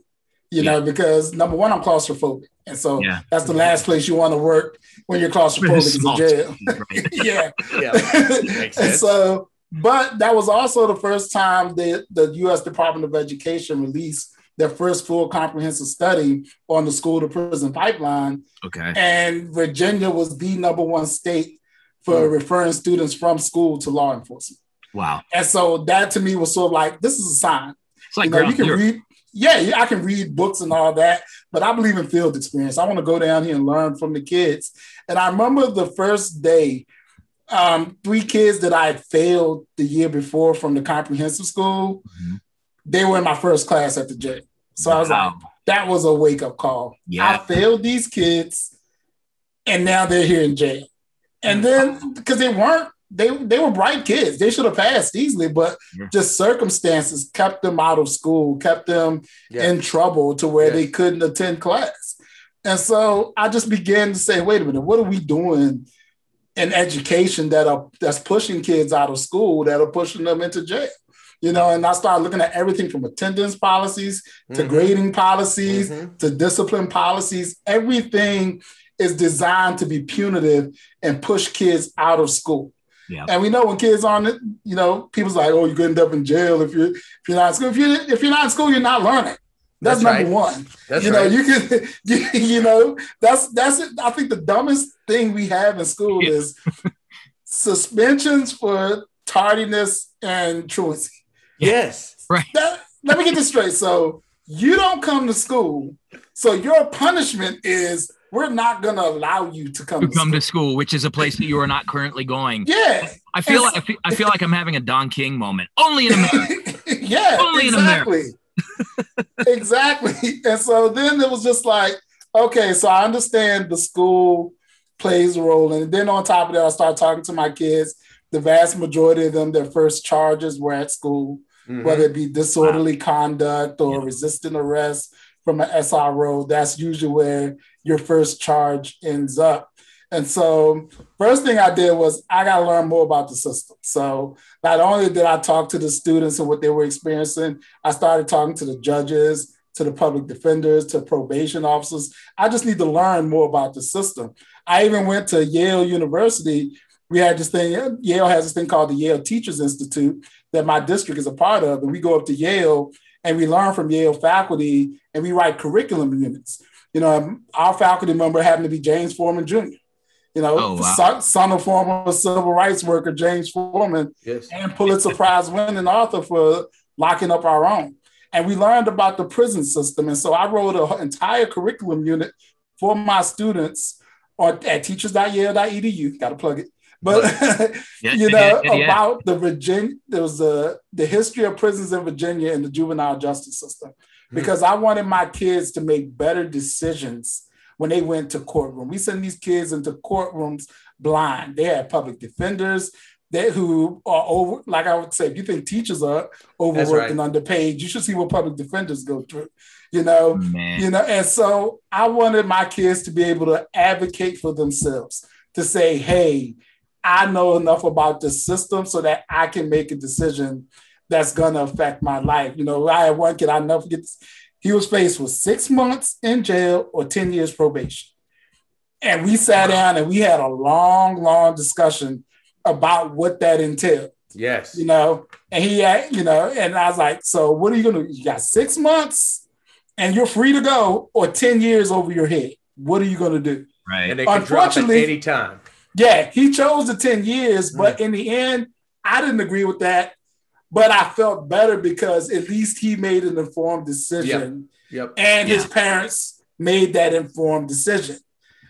you yeah. know, because number one, I'm claustrophobic. And so yeah. that's the last place you want to work when you're claustrophobic is in jail. Right. yeah. yeah. and so, but that was also the first time that the U.S. Department of Education released their first full comprehensive study on the school to prison pipeline. Okay. And Virginia was the number one state for mm. referring students from school to law enforcement. Wow. And so that to me was sort of like, this is a sign. It's like you, know, you can read, yeah, I can read books and all that, but I believe in field experience. I want to go down here and learn from the kids. And I remember the first day, um, three kids that I had failed the year before from the comprehensive school, mm-hmm. they were in my first class at the jail. So wow. I was like, that was a wake up call. Yeah. I failed these kids, and now they're here in jail. And then because they weren't they they were bright kids. They should have passed easily, but yeah. just circumstances kept them out of school, kept them yeah. in trouble to where they couldn't attend class. And so I just began to say, wait a minute, what are we doing in education that are that's pushing kids out of school, that are pushing them into jail? You know, and I started looking at everything from attendance policies to mm-hmm. grading policies mm-hmm. to discipline policies, everything is designed to be punitive and push kids out of school. Yeah. And we know when kids on it, you know, people's like, "Oh, you're gonna end up in jail if you're if you're not in school. If you if you're not in school, you're not learning." That's, that's number right. one. That's you know, right. you can, you, you, know, that's that's it. I think the dumbest thing we have in school yeah. is suspensions for tardiness and truancy. Yes, right. That, let me get this straight. So you don't come to school, so your punishment is we're not going to allow you to come to, to come school. to school, which is a place that you are not currently going. Yeah, I feel like I feel, I feel, like I'm having a Don King moment. Only in America. yeah, only exactly. in America. exactly. And so then it was just like, okay, so I understand the school plays a role, and then on top of that, I started talking to my kids. The vast majority of them, their first charges were at school, mm-hmm. whether it be disorderly wow. conduct or yeah. resisting arrest from an SRO. That's usually where your first charge ends up. And so, first thing I did was I got to learn more about the system. So, not only did I talk to the students and what they were experiencing, I started talking to the judges, to the public defenders, to probation officers. I just need to learn more about the system. I even went to Yale University. We had this thing, Yale has this thing called the Yale Teachers Institute that my district is a part of. And we go up to Yale and we learn from Yale faculty and we write curriculum units you know, our faculty member happened to be James Forman Jr. You know, oh, wow. son, son, of former civil rights worker James Forman, yes. and Pulitzer Prize winning author for locking up our own. And we learned about the prison system. And so I wrote an entire curriculum unit for my students on, at teachers.yale.edu. Got to plug it. But yeah, you know yeah, yeah, about the Virginia, there was a the history of prisons in Virginia and the juvenile justice system. Hmm. because I wanted my kids to make better decisions when they went to courtroom. We send these kids into courtrooms blind. They have public defenders they who are over, like I would say, if you think teachers are overworked right. and underpaid, you should see what public defenders go through. You know, Man. you know, and so I wanted my kids to be able to advocate for themselves, to say, hey, I know enough about the system so that I can make a decision that's gonna affect my life. You know, I had one kid, I never forget this. He was faced with six months in jail or 10 years probation. And we sat down and we had a long, long discussion about what that entailed. Yes. You know, and he had, you know, and I was like, so what are you gonna do? You got six months and you're free to go, or 10 years over your head. What are you gonna do? Right. And they can drop at any time. Yeah, he chose the 10 years, but mm. in the end, I didn't agree with that. But I felt better because at least he made an informed decision. Yep. yep. And yeah. his parents made that informed decision.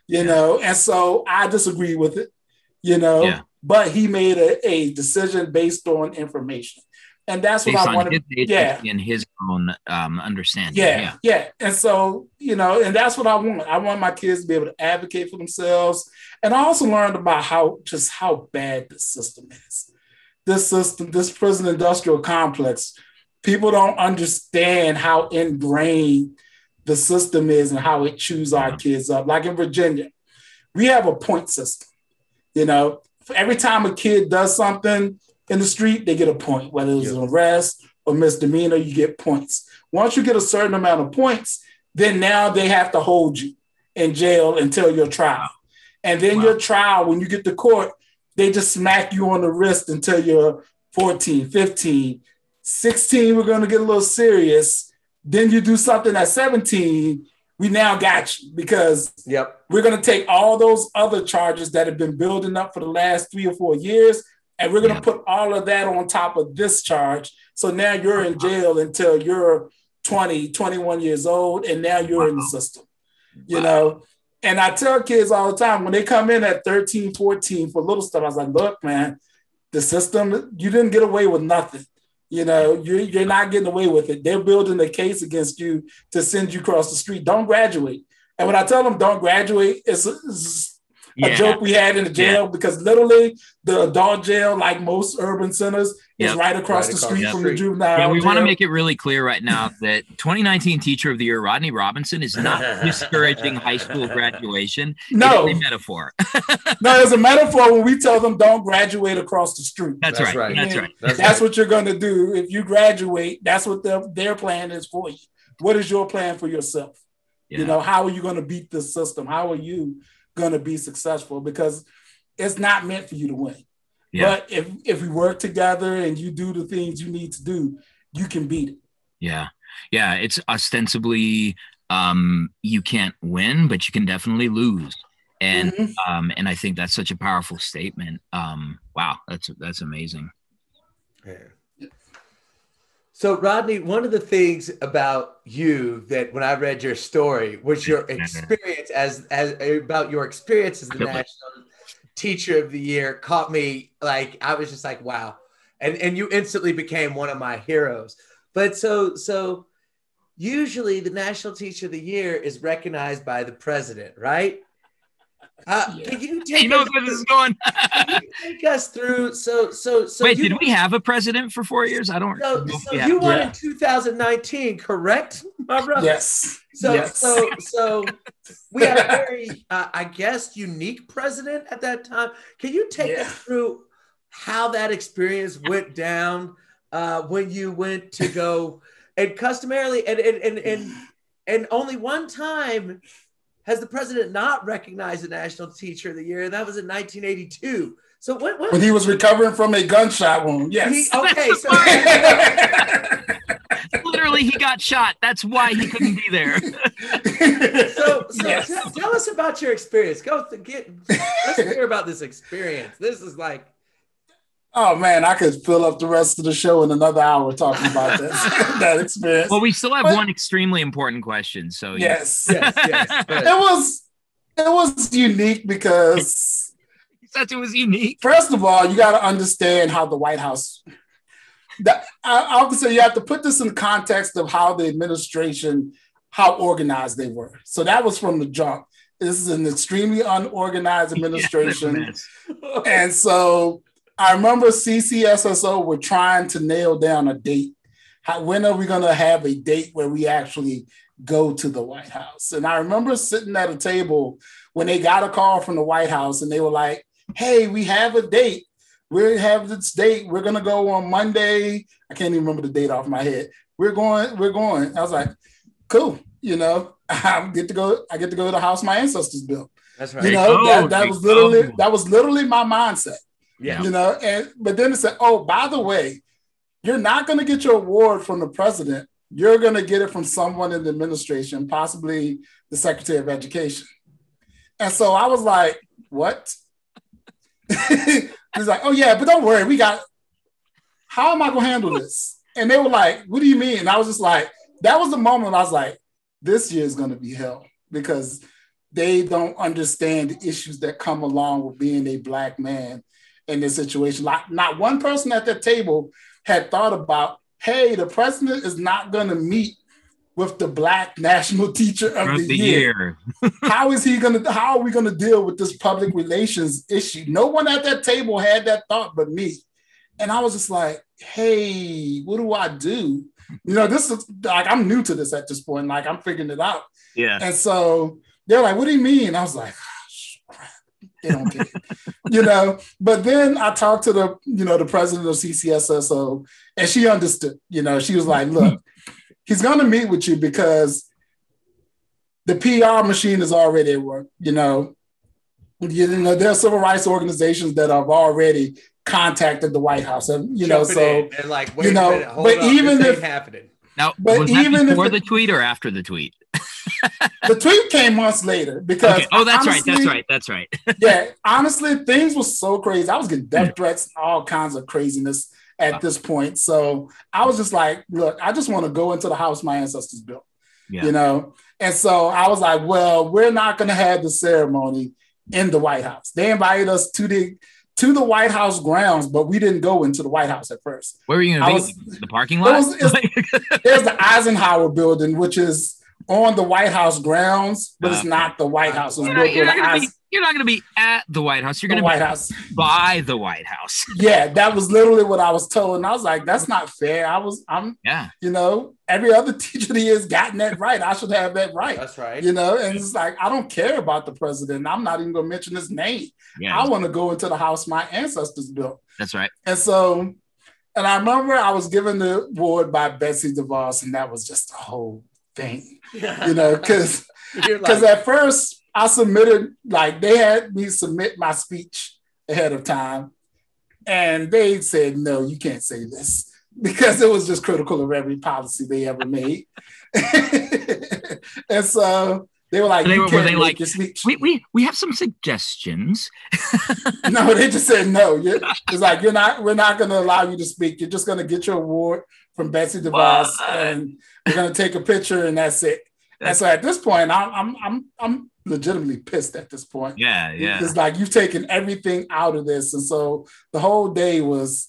You yeah. know, and so I disagree with it, you know, yeah. but he made a, a decision based on information. And that's what Based I on want to. Yeah, and his own um, understanding. yeah, Yeah. yeah, And so, you know, and that's what I want. I want my kids to be able to advocate for themselves. And I also learned about how just how bad the system is. This system, this prison industrial complex, people don't understand how ingrained the system is and how it chews our kids up. Like in Virginia, we have a point system. You know, every time a kid does something in the street, they get a point, whether it's an arrest or misdemeanor, you get points. Once you get a certain amount of points, then now they have to hold you in jail until your trial. And then Wow. your trial, when you get to court, they just smack you on the wrist until you're 14, 15, 16. We're going to get a little serious. Then you do something at 17, we now got you because Yep. we're going to take all those other charges that have been building up for the last three or four years, and we're going to Yeah. put all of that on top of this charge. So now you're in uh-huh. jail until you're 20, 21 years old, and now you're in the system. You Wow. know, and I tell kids all the time when they come in at 13, 14 for little stuff, I was like, look, man, the system, you didn't get away with nothing. You know, you're, you're not getting away with it. They're building a case against you to send you across the street. Don't graduate. And when I tell them don't graduate, it's, it's a Yeah. joke we had in the jail because literally the adult jail, like most urban centers, is Yep. right across Right the across street the from the juvenile. Yeah, we want to make it really clear right now that 2019 Teacher of the Year Rodney Robinson is not discouraging high school graduation. no, It's a metaphor. no, it's a metaphor when we tell them don't graduate across the street. That's, That's right. right. That's right. That's, That's what you're going to do if you graduate. That's what their their plan is for you. What is your plan for yourself? Yeah. You know, how are you going to beat the system? How are you going to be successful? Because it's not meant for you to win. Yeah. But if if we work together and you do the things you need to do, you can beat it. Yeah. Yeah. It's ostensibly um you can't win, but you can definitely lose. And Mhm. um and I think that's such a powerful statement. Um wow, that's that's amazing. Yeah. So, Rodney, one of the things about you that when I read your story was your mm-hmm. experience as as about your experience as the national teacher of the year caught me like I was just like wow, and and you instantly became one of my heroes. But so so usually the national teacher of the year is recognized by the president, right? Uh, Yeah. Can you take You know us, where this is going. can you take us through? So so so Wait, you, did we have a president for four years? I don't so, know so we you won Yeah. in 2019, correct, my brother? Yes. So, yes. so, so we had a very, uh, I guess, unique president at that time. Can you take Yeah. us through how that experience went down uh, when you went to go and customarily and and and and, and only one time has the president not recognized the National Teacher of the Year, that was in 1982. So what? what when he was recovering from a gunshot wound. Yes. he, okay, so literally he got shot. That's why he couldn't be there. so, so Yes. tell, tell us about your experience. Go th- get. Let's hear about this experience. This is like Oh man, I could fill up the rest of the show in another hour talking about that, that experience. Well, we still have But- one extremely important question. So yeah. yes. yes, yes. It was it was unique because He said it was unique. first of all, you got to understand how the White House. That, I, I would say you have to put this in the context of how the administration, how organized they were. So that was from the jump. This is an extremely unorganized administration. Yeah, that's a mess. And so I remember CCSSO were trying to nail down a date. How, when are we going to have a date where we actually go to the White House? And I remember sitting at a table when they got a call from the White House and they were like, hey, we have a date. We have this date. We're going to go on Monday. I can't even remember the date off my head. We're going, we're going. I was like, cool. You know, I get to go, I get to go to the house my ancestors built. That's right. You know, go, that, that was literally, that was literally my mindset yeah. you know and but then it said oh by the way you're not going to get your award from the president. You're going to get it from someone in the administration possibly the secretary of education. And so i was like what? He's like oh yeah but don't worry we got how am i going to handle this? And they were like what do you mean? And i was just like that was the moment i was like this year is going to be hell because they don't understand the issues that come along with being a black man in this situation. Like not one person at that table had thought about, hey, the president is not going to meet with the black national teacher of the, the year. year. how is he gonna how are we gonna deal with this public relations issue? No one at that table had that thought but me. And I was just like, hey, what do I do? You know, this is like I'm new to this at this point, like I'm figuring it out. Yeah. And so they're like, what do you mean? I was like, they don't get it. you know, but then I talked to the, you know, the president of CCSSO and she understood, you know, she was like, look, he's going to meet with you because the PR machine is already at work. You know, you know there are civil rights organizations that have already contacted the White House, and you know, so in and like, wait you know, a minute, hold but even if- happening. Now, But was that before it- the tweet or after the tweet? the tweet came months later because Okay. Oh, that's right. That's right. That's right. yeah, honestly, things were so crazy. I was getting death hmm. threats, all kinds of craziness at Wow. this point. So I was just like, look, I just want to go into the house my ancestors built. Yeah. You know? And so I was like, well, we're not gonna have the ceremony in the White House. They invited us to the to the White House grounds, but we didn't go into the White House at first. Where were you going to be? The parking lot? was- There's the Eisenhower building, which is on the White House grounds, but it's ah. not the White House. You're not, you're not gonna be, you're not gonna be at the White House. You're gonna White be House. by the White House. Yeah, that was literally what I was told. And I was like, that's not fair. I was, I'm, Yeah. you know, every other teacher that has gotten that right. I should have that right. That's right. You know, and it's like, I don't care about the president. I'm not even gonna mention his name. Yeah. I want to go into the house my ancestors built. That's right. And so, and I remember I was given the award by Betsy DeVos, and that was just the whole thing, you know, because because like, at first I submitted like they had me submit my speech ahead of time, and they said no, you can't say this because it was just critical of every policy they ever made, and so they were like, They were- were they like. We, we we have some suggestions. no, they just said no. You're, it's like you're not. We're not going to allow you to speak. You're just going to get your award from Betsy DeVos, What? and we're going to take a picture, and that's it. And so at this point, I'm I'm I'm I'm legitimately pissed at this point. Yeah, yeah. It's like you've taken everything out of this, and so the whole day was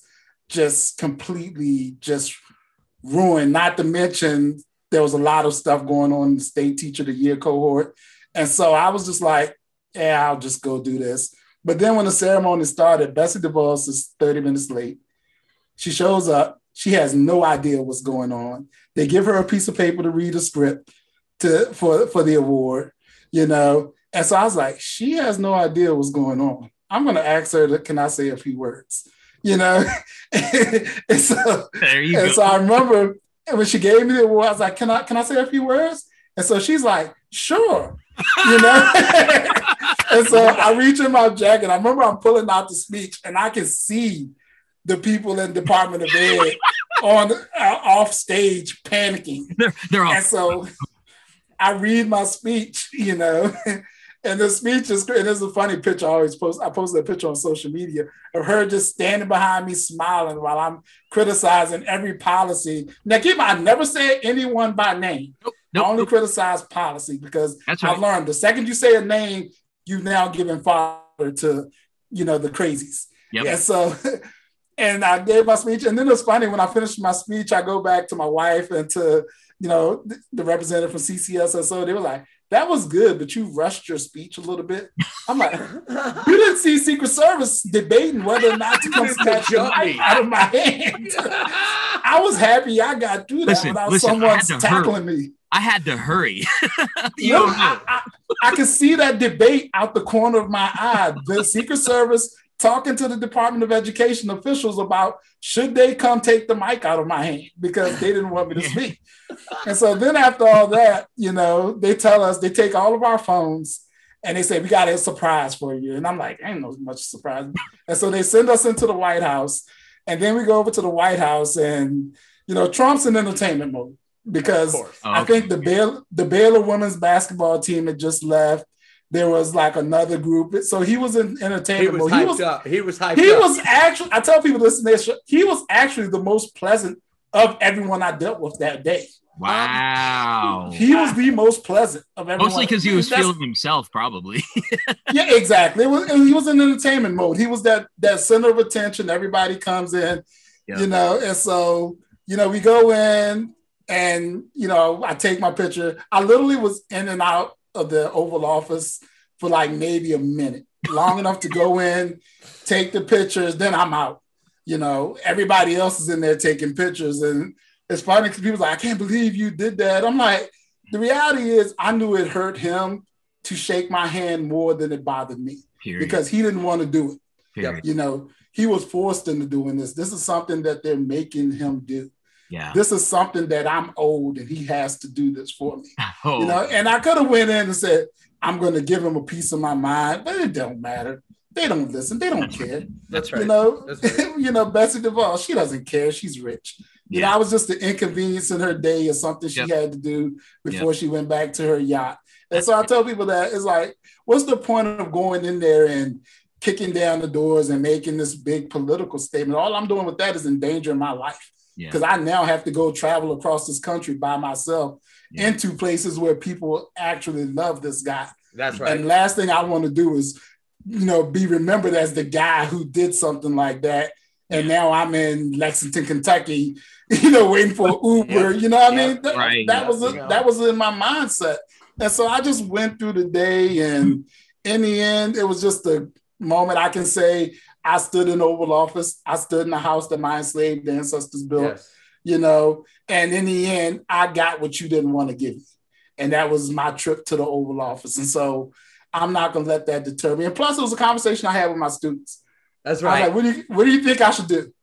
just completely just ruined. Not to mention there was a lot of stuff going on in the state teacher of the year cohort, and so I was just like, yeah, I'll just go do this. But then when the ceremony started, Betsy DeVos is 30 minutes late. She shows up. She has no idea what's going on. They give her a piece of paper to read a script to for, for the award, you know. And so I was like, she has no idea what's going on. I'm gonna ask her, can I say a few words? You know? and so There you and go. so I remember when she gave me the award, I was like, "Can I can I say a few words?" And so she's like, "Sure," you know. and so I reach in my jacket. I remember I'm pulling out the speech, and I can see the people in Department of Ed on uh, off stage panicking. they're, they're all And so I read my speech, you know, and the speech is great. And it's a funny picture I always post. I posted a picture on social media of her just standing behind me smiling while I'm criticizing every policy. Now, keep I never said anyone by name. nope, I only nope. criticize policy because right. learned the second you say a name, you've now given fodder to, you know, the crazies. Yep. And so, and I gave my speech. And then it's funny when I finished my speech, I go back to my wife and to, you know, th- the representative from CCSSO. They were like, that was good, but you rushed your speech a little bit. I'm like, you didn't see Secret Service debating whether or not to come snatch the jump me. out of my hand. I was happy I got through that Listen, without listen, I someone had to hurry. tackling me. I had to hurry. you No, know. I, I, I could see that debate out the corner of my eye. The Secret Service talking to the Department of Education officials about should they come take the mic out of my hand because they didn't want me to speak. And so then after all that, you know, they tell us they take all of our phones and they say we got a surprise for you. And I'm like, ain't no much surprise. And so they send us into the White House, and then we go over to the White House, and you know, Trump's in entertainment mode because. Oh, I think oh, the Baylor, the Baylor women's basketball team had just left. There was like another group, so he was in He entertainment was mode. He hyped was up. He was hyped he up. was actually. I tell people listen to this. He was actually the most pleasant of everyone I dealt with that day. Wow. He was the most pleasant of everyone. Mostly because he was That's- feeling himself, probably. yeah, exactly. It was, he was in entertainment mode. He was that that center of attention. Everybody comes in, Yeah. You know, and so you know we go in and you know I take my picture. I literally was in and out of the Oval Office for like maybe a minute, long enough to go in, take the pictures, then I'm out. You know, everybody else is in there taking pictures, and it's funny because people's like, I can't believe you did that. I'm like, the reality is, I knew it hurt him to shake my hand more than it bothered me Period. because he didn't want to do it. Period. You know, he was forced into doing this. This is something that they're making him do. Yeah. This is something that I'm old and he has to do this for me. Oh, You know, oh. and I could have went in and said, I'm going to give him a piece of my mind, but it don't matter. They don't listen. They don't care. That's right. You know, right. you know, Betsy DeVos, she doesn't care. She's rich. You know, I was just an inconvenience in her day or something she Yep. had to do before she went back to her yacht. And so I tell people that it's like, what's the point of going in there and kicking down the doors and making this big political statement? All I'm doing with that is endangering my life yeah. because I now have to go travel across this country by myself Yeah. into places where people actually love this guy. That's right. And last thing I want to do is, you know, be remembered as the guy who did something like that. And now I'm in Lexington, Kentucky, you know, waiting for Uber. Yep. You know what I mean? That, Right. that was Yeah. that was in my mindset. And so I just went through the day, and in the end, it was just a moment I can say I stood in the Oval Office. I stood in the house that my enslaved ancestors built yes. you know, and in the end, I got what you didn't want to give me. And that was my trip to the Oval Office. And so I'm not gonna let that deter me. And plus, it was a conversation I had with my students. That's I was right. like, what do you what do you think I should do?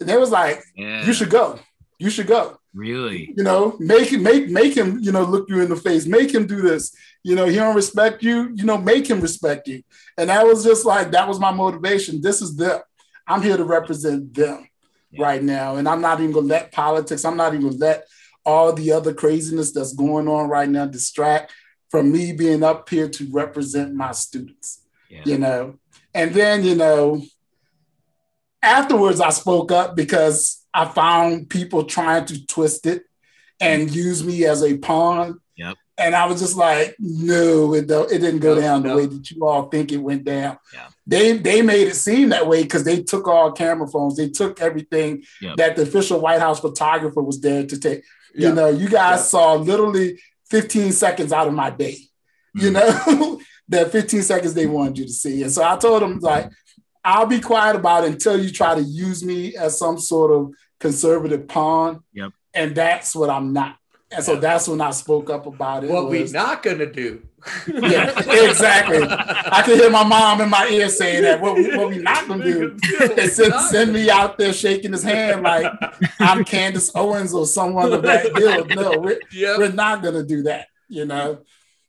And they was like, yeah. you should go. You should go. really. You know, make him make make him, you know, look you in the face, make him do this. You know, he don't respect you, you know, make him respect you. And that was just like that was my motivation. This is them. I'm here to represent them Yeah. right now. And I'm not even gonna let politics, I'm not even gonna let all the other craziness that's going on right now distract from me being up here to represent my students Yeah. you know. And then, you know, afterwards I spoke up because I found people trying to twist it and use me as a pawn. Yep. And I was just like, no, it, it didn't go down the way that you all think it went down. Yeah. They they made it seem that way because they took all camera phones, they took everything Yep. that the official White House photographer was there to take. Yeah. You know, you guys saw literally 15 seconds out of my day you Mm. know, that 15 seconds they wanted you to see. And so I told them, like, I'll be quiet about it until you try to use me as some sort of conservative pawn. Yep. And that's what I'm not. And so that's when I spoke up about it. what we not gonna do. Yeah, exactly. I can hear my mom in my ear saying that. What we, what we not gonna do is send, send me out there shaking his hand like I'm Candace Owens or someone of that ilk. No, we're, Yep. we're not going to do that, you know.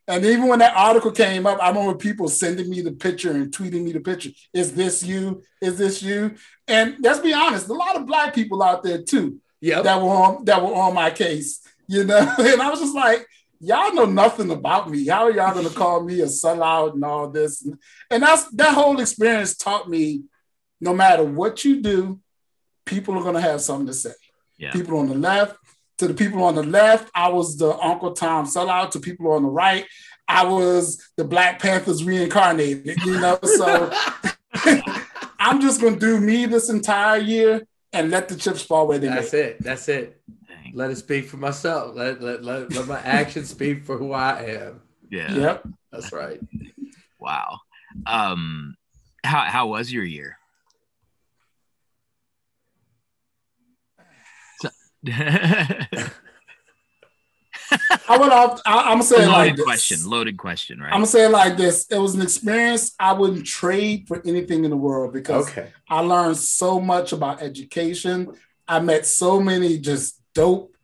And even when that article came up, I remember people sending me the picture and tweeting me the picture. Is this you? Is this you? And let's be honest, a lot of black people out there too Yeah. that were on that were on my case, you know. And I was just like, y'all know nothing about me. How are y'all going to call me a sellout and all this? And that's that whole experience taught me, no matter what you do, people are going to have something to say Yeah. people on the left. To the people on the left, I was the Uncle Tom sellout. To people on the right, I was the Black Panthers reincarnated. You know, so I'm just gonna do me this entire year and let the chips fall where they may. That's it. That's it. Dang. Let it speak for myself. Let let let, let my actions speak for who I am. Yeah. Yep. That's right. Wow. Um, how how was your year? So- I went off. I, I'm gonna say it like loaded this. question. Loaded question. Right. I'm gonna say it like this. It was an experience I wouldn't trade for anything in the world because Okay. I learned so much about education. I met so many just dope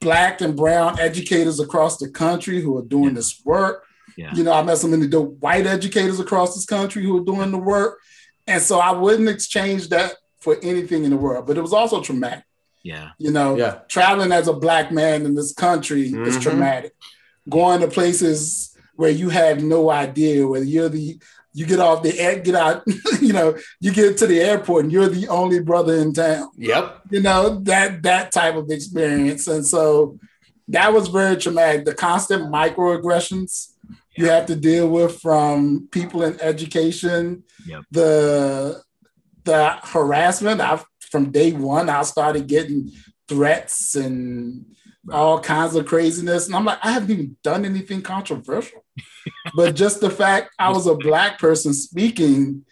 black and brown educators across the country who are doing Yeah. this work. Yeah. You know, I met so many dope white educators across this country who are doing the work. And so I wouldn't exchange that for anything in the world. But it was also traumatic. Yeah. You know, Yeah. traveling as a black man in this country is Mhm. traumatic. Going to places where you have no idea whether you're the you get off the air, get out, you know, you get to the airport and you're the only brother in town. Yep. You know, that that type of experience. And so that was very traumatic. The constant microaggressions you have to deal with from people in education, Yep. the the harassment. I've from day one, I started getting threats and all kinds of craziness. And I'm like, I haven't even done anything controversial. but just the fact I was a black person speaking,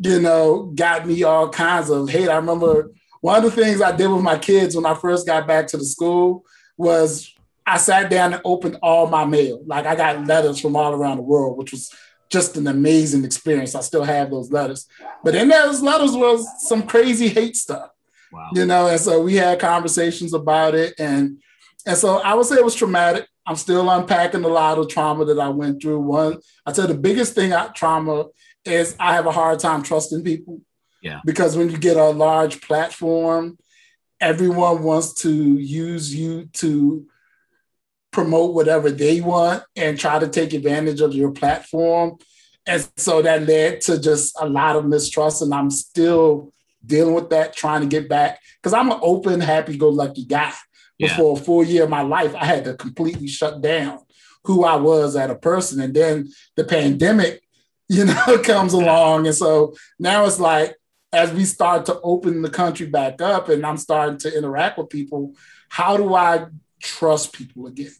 you know, got me all kinds of hate. I remember one of the things I did with my kids when I first got back to the school was I sat down and opened all my mail. Like I got letters from all around the world, which was just an amazing experience. I still have those letters. But in those letters was some crazy hate stuff. Wow. You know, and so we had conversations about it. And and so I would say it was traumatic. I'm still unpacking a lot of trauma that I went through. One, I said the biggest thing I trauma is I have a hard time trusting people. Yeah. Because when you get a large platform, everyone wants to use you to promote whatever they want and try to take advantage of your platform. And so that led to just a lot of mistrust. And I'm still dealing with that, trying to get back. Because I'm an open, happy go lucky guy. Yeah. For a full year of my life, I had to completely shut down who I was as a person. And then the pandemic, you know, comes along. And so now it's like, as we start to open the country back up and I'm starting to interact with people, how do I trust people again?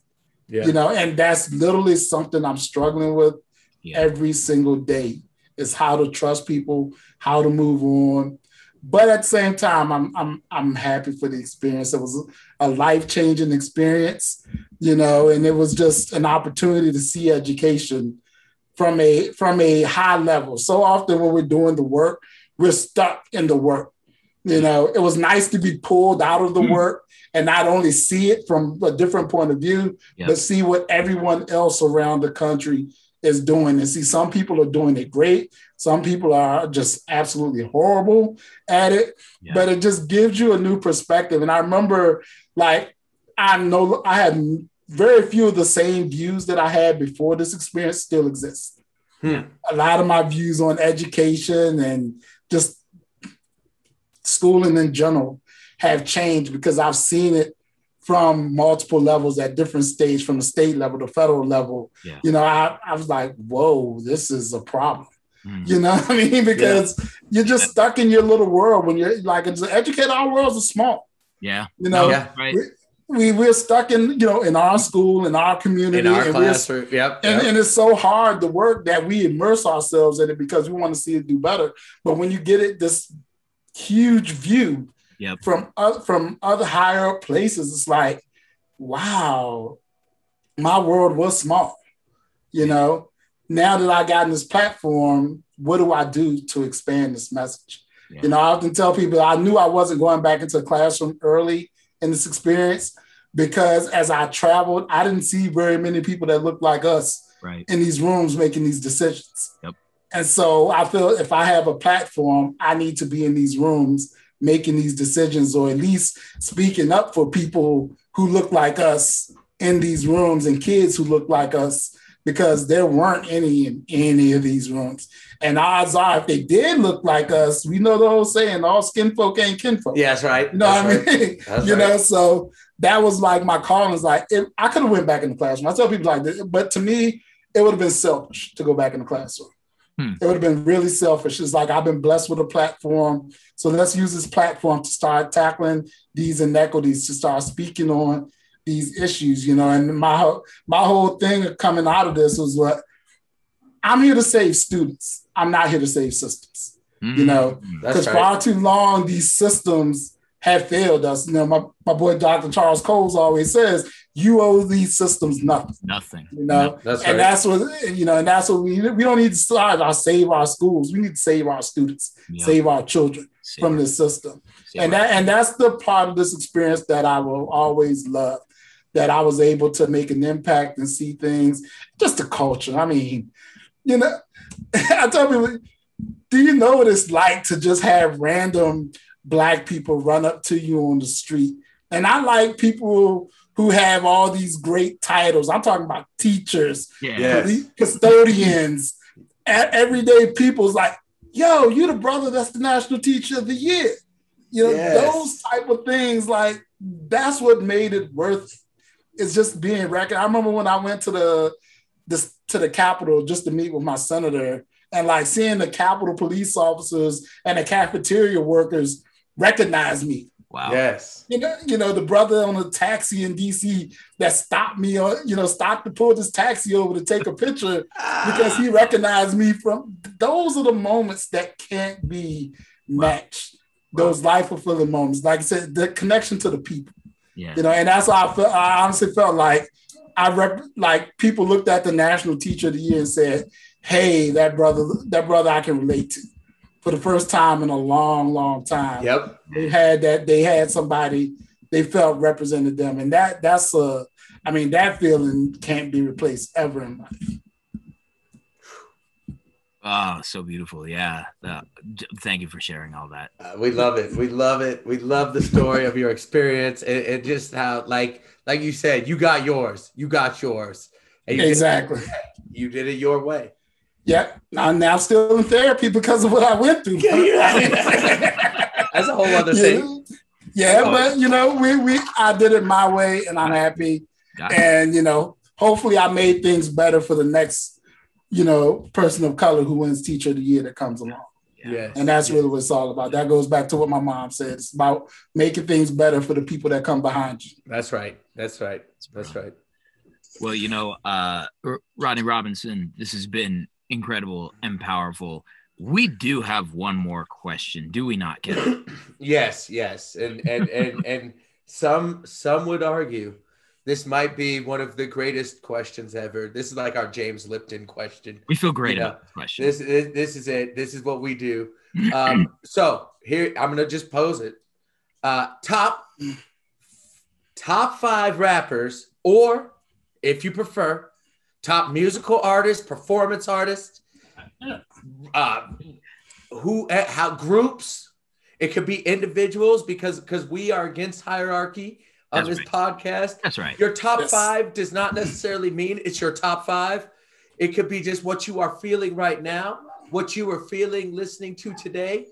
Yeah. You know, and that's literally something I'm struggling with yeah. every single day is how to trust people, how to move on. But at the same time, I'm I'm I'm happy for the experience. It was a life-changing experience, you know, and it was just an opportunity to see education from a from a high level. So often when we're doing the work, we're stuck in the work. You know, it was nice to be pulled out of the mm. work and not only see it from a different point of view, yep. but see what everyone else around the country is doing. And see, some people are doing it great. Some people are just absolutely horrible at it. Yeah. But it just gives you a new perspective. And I remember, like, I know I had very few of the same views that I had before this experience still exist. Hmm. A lot of my views on education and just schooling in general have changed because I've seen it from multiple levels at different stages, from the state level to federal level. Yeah. You know, I, I was like, whoa, this is a problem. Mm. You know what I mean? Because yeah. you're just stuck in your little world when you're like, it's educated, our worlds are small. Yeah. You know, yeah, right. we, we, are stuck in, you know, in our school, in our community. In our and classroom. Yep, yep. And, and it's so hard the work that we immerse ourselves in it because we want to see it do better. But when you get it, this huge view yep. from other from other higher places. It's like, wow, my world was small. You know, now that I got in this platform, what do I do to expand this message? Yeah. You know, I often tell people I knew I wasn't going back into the classroom early in this experience because as I traveled, I didn't see very many people that looked like us right. in these rooms making these decisions. Yep. And so I feel if I have a platform, I need to be in these rooms making these decisions or at least speaking up for people who look like us in these rooms and kids who look like us because there weren't any in any of these rooms. And odds are, if they did look like us, we know the old saying, all skin folk ain't kinfolk. Yeah, that's right. You know that's what I mean? Right. you right. know, so that was like my calling is like, I could have went back in the classroom. I tell people like this, but to me, it would have been selfish to go back in the classroom. Hmm. It would have been really selfish. It's like I've been blessed with a platform. So let's use this platform to start tackling these inequities, to start speaking on these issues, you know. And my my whole thing coming out of this was what I'm here to save students. I'm not here to save systems. Mm-hmm. You know, because right. far too long these systems have failed us. You know, my, my boy Dr. Charles Coles always says, you owe these systems nothing. Nothing. You know, no, that's and right. that's what you know, and that's what we we don't need to start our save our schools. We need to save our students, yep. save our children save from this system. Save and that and that's the part of this experience that I will always love. That I was able to make an impact and see things, just the culture. I mean, you know, I tell people, do you know what it's like to just have random black people run up to you on the street? And I like people who have all these great titles. I'm talking about teachers, yeah. custodians, everyday people's like, yo, you're the brother that's the national teacher of the year. You know, yes. those type of things, like that's what made it worth it's just being recognized. I remember when I went to the this to the Capitol just to meet with my senator and like seeing the Capitol police officers and the cafeteria workers recognize me. Wow. Yes. You know, you know, the brother on a taxi in DC that stopped me or you know, stopped to pull this taxi over to take a picture because he recognized me from those are the moments that can't be matched. Those life fulfilling moments. Like I said, the connection to the people. Yeah. You know, and that's why I felt I honestly felt like I rep like people looked at the national teacher of the year and said, Hey, that brother, that brother I can relate to for the first time in a long, long time. Yep. They had that, they had somebody they felt represented them. And that that's a I mean, that feeling can't be replaced ever in life. Oh, so beautiful. Yeah. Uh, thank you for sharing all that. Uh, we love it. We love it. We love the story of your experience and, and just how, like, like you said, you got yours. You got yours. And you did- Exactly. you did it your way. Yeah. I'm now still in therapy because of what I went through. That's a whole other thing. Yeah, but you know, we we I did it my way and I'm happy. Got. And you know, hopefully I made things better for the next, you know, person of color who wins teacher of the year that comes along. Yes. And that's really what it's all about. That goes back to what my mom said. It's about making things better for the people that come behind you. That's right. That's right. That's right. Well, you know, uh, Rodney Robinson, this has been incredible and powerful. We do have one more question, do we not, Kevin? Yes, yes. And and and and some some would argue this might be one of the greatest questions ever. This is like our James Lipton question. We feel great You know, about this question. This is this is it. This is what we do. Um, so here I'm gonna just pose it. Uh, top top five rappers, or if you prefer, top musical artists, performance artists, uh, who uh, how groups. It could be individuals because because we are against hierarchy on That's this podcast. That's right. Your top Yes. five does not necessarily mean it's your top five. It could be just what you are feeling right now, what you are feeling listening to today,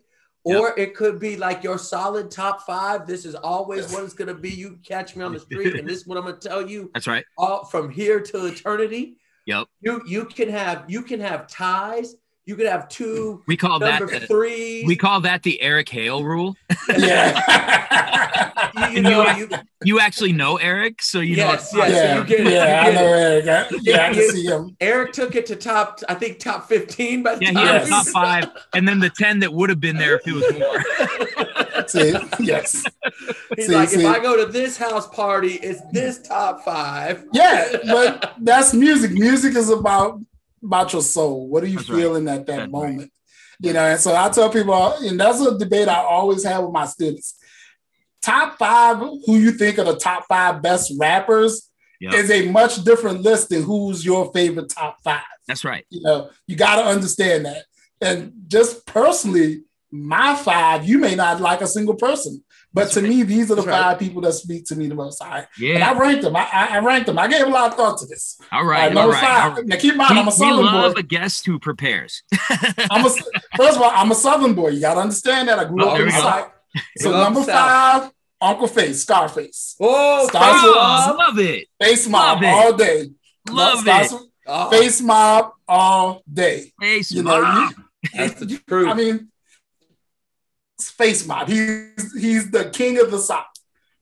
or it could be like your solid top five. This is always what it's going to be. You catch me on the street, and this is what I'm going to tell you That's right. all from here to eternity. Yep. You you can have you can have ties. You could have two We call that number the, three. we call that the Eric Hale rule. Yeah. you, you know you- you, You actually know Eric, so you Yes, know. yes. yeah, so you get it, yeah, you I know Eric. I- Yeah, I You- can see him. Eric took it to top. I think top fifteen by the Yeah, time had a Yes. top five, and then the ten that would have been there if it was more. See, yes. He's See, like, see. if I go to this house party, it's this top five. Yeah, but that's music. Music is about about your soul. What are you That's right. feeling at that That's right. moment? You know, and so I tell people, and that's a debate I always have with my students. Top five, who you think are the top five best rappers, Yep. is a much different list than who's your favorite top five. That's right. You know, you got to understand that. And just personally, my five, you may not like a single person, but to me, these are the That's right. five people that speak to me the most. I, and I ranked them. I, I, I ranked them. I gave a lot of thought to this. All All right. right, All number right. five. all right. Now keep in mind, We, I'm a we Southern love boy. a guest who prepares. I'm a, first of all, I'm a Southern boy. You got to understand that. I grew Oh, up in the. South. So number South. five, Uncle Face, Scarface, Oh, Stars face oh, love it. Face Mob all day. Love Stars it. Oh, Face Mob all day. Face You know, mob. you, that's the truth. I mean, it's Face Mob. He's he's the king of the South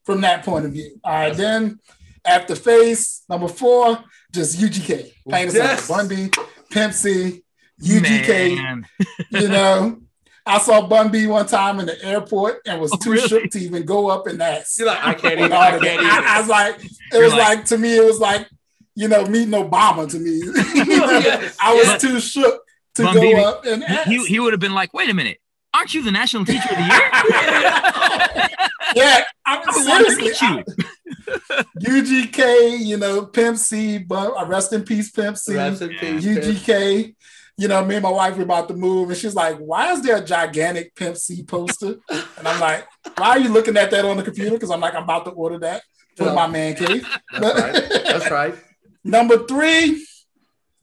from that point of view. All right, then after Face, number four, just UGK. Plain Yes. simple. Bun B, Pimp C, UGK. Man. You know, I saw Bun B one time in the airport and was Oh, too really? shook to even go up and ask. You're like, I can't even. I can't I, I was like, it You're was like- like, to me, it was like, you know, meeting Obama to me. I was too shook to Bun go B- up and ask. He, he would have been like, wait a minute. Aren't you the national teacher of the year? yeah, I'm I wanted to seriously, meet you. UGK, you know, Pimp C, but uh, rest in peace, Pimp C. Rest in peace, Pimp. UGK, you know, me and my wife were about to move, and she's like, "Why is there a gigantic Pimp C poster?" And I'm like, "Why are you looking at that on the computer?" Because I'm like, I'm about to order that for Yeah. my man cave. That's right. That's right. Number three,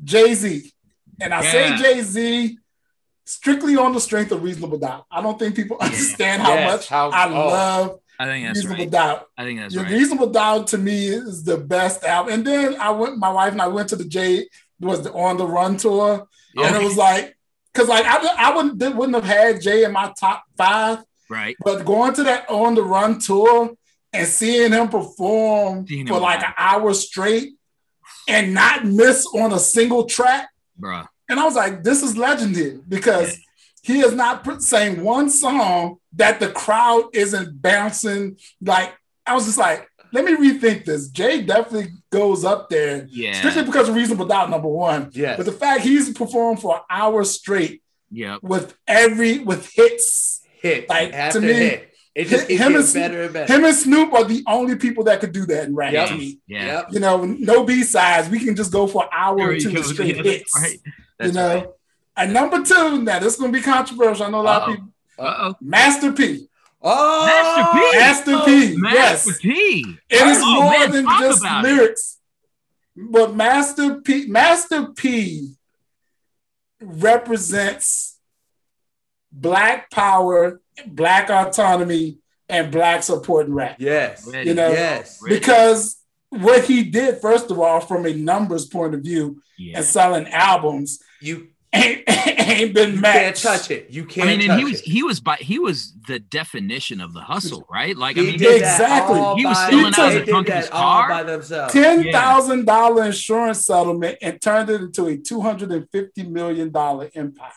Jay Z, and I Yeah. say Jay Z strictly on the strength of Reasonable Doubt. I don't think people understand how Yes, much how- I oh. love I think that's Reasonable right. Doubt. I think that's Your right. Reasonable Doubt to me is the best album. And then I went, my wife and I went to the J was the on the run tour, and it was like, because like I, I wouldn't wouldn't have had Jay in my top five Right. But going to that on the run tour and seeing him perform Seeing him for like live. an hour straight and not miss on a single track, Bruh. And I was like, this is legendary because he is not saying one song that the crowd isn't bouncing. Like, I was just like, let me rethink this. Jay definitely goes up there Yeah. strictly because of Reasonable Doubt, number one. Yes. But the fact he's performed for an hour straight Yep. with every with hits, hit Like, after to me, hit. It just him and- better and better. him and Snoop are the only people that could do that in rap Yep. to me. Yeah. Yep. You know, no B sides. We can just go for an hour or he two straight hits. right. You know. right. And number two, now this is gonna be controversial. I know a lot Uh-oh. of people. Uh-oh. Master P. Oh, Master P. Master P. Oh, Master Yes. P. It is Oh, more man, than just about it. lyrics. But Master P Master P represents black power, black autonomy, and black support in rap. Yes. Ready. You know, Yes. Ready. Because what he did, first of all, from a numbers point of view Yeah. and selling albums, You, ain't, ain't been you matched. can't touch it. You can't I mean, and touch he was it. he was by he was the definition of the hustle, right? Like I mean, did Exactly. all He was by- selling out they the trunk of that his all car. by themselves. Ten thousand dollar insurance settlement and turned it into a two hundred and fifty million dollar empire.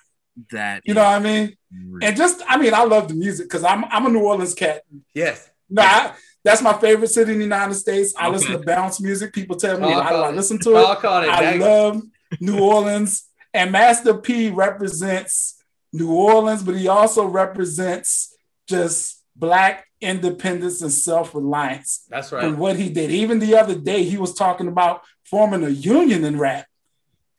that You know what I mean? is And just, I mean, I love the music because I'm I'm a New Orleans cat. Yes. No, I, that's my favorite city in the United States. I listen to bounce music. People tell me I, I listen to it. Talk on it. I That- love New Orleans, and Master P represents New Orleans, but he also represents just black independence and self reliance That's right. from right. what he did. Even the other day, he was talking about forming a union in rap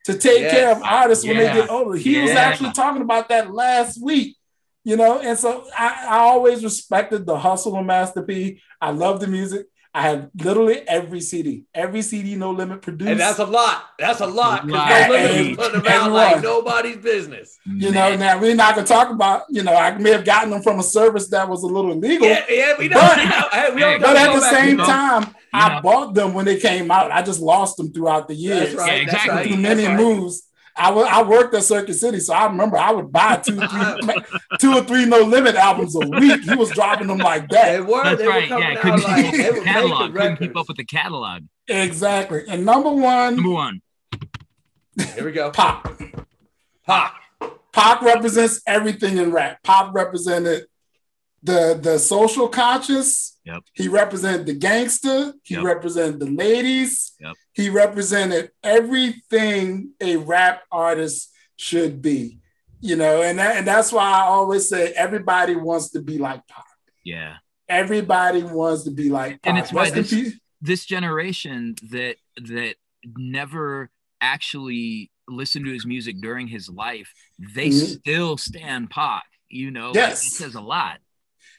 to take Yes. care of artists when they get older. He was actually talking about that last week, you know. And so I, I always respected the hustle of Master P. I love the music. I have literally every CD, every CD No Limit produced. And that's a lot. That's a lot. Because Wow. no limit is putting them out like nobody's business. you know, now we're not gonna talk about, you know, I may have gotten them from a service that was a little illegal. Yeah, yeah, we know. But- we know. Hey, we don't But at the same to- time, I bought them when they came out. I just lost them throughout the years. That's right. Yeah, exactly. right. many right. moves. I I worked at Circuit City, so I remember I would buy two, three, two or three No Limit albums a week. He was dropping them like They that. were. That's they right. coming Yeah, couldn't like keep they up were with the catalog. Couldn't keep up with the catalog. Exactly. And number one, Number one, Here we go. Pac. Pac. Pac represents everything in rap. Pac represented the the social conscious. Yep. He represented the gangster. He Yep. represented the ladies. Yep. He represented everything a rap artist should be. You know, and that, and that's why I always say everybody wants to be like Pac. yeah. Everybody wants to be like Pac. And it's why this- This generation that that never actually listened to his music during his life, they Mhm. still stand Pac. You know, Yes. it says a lot.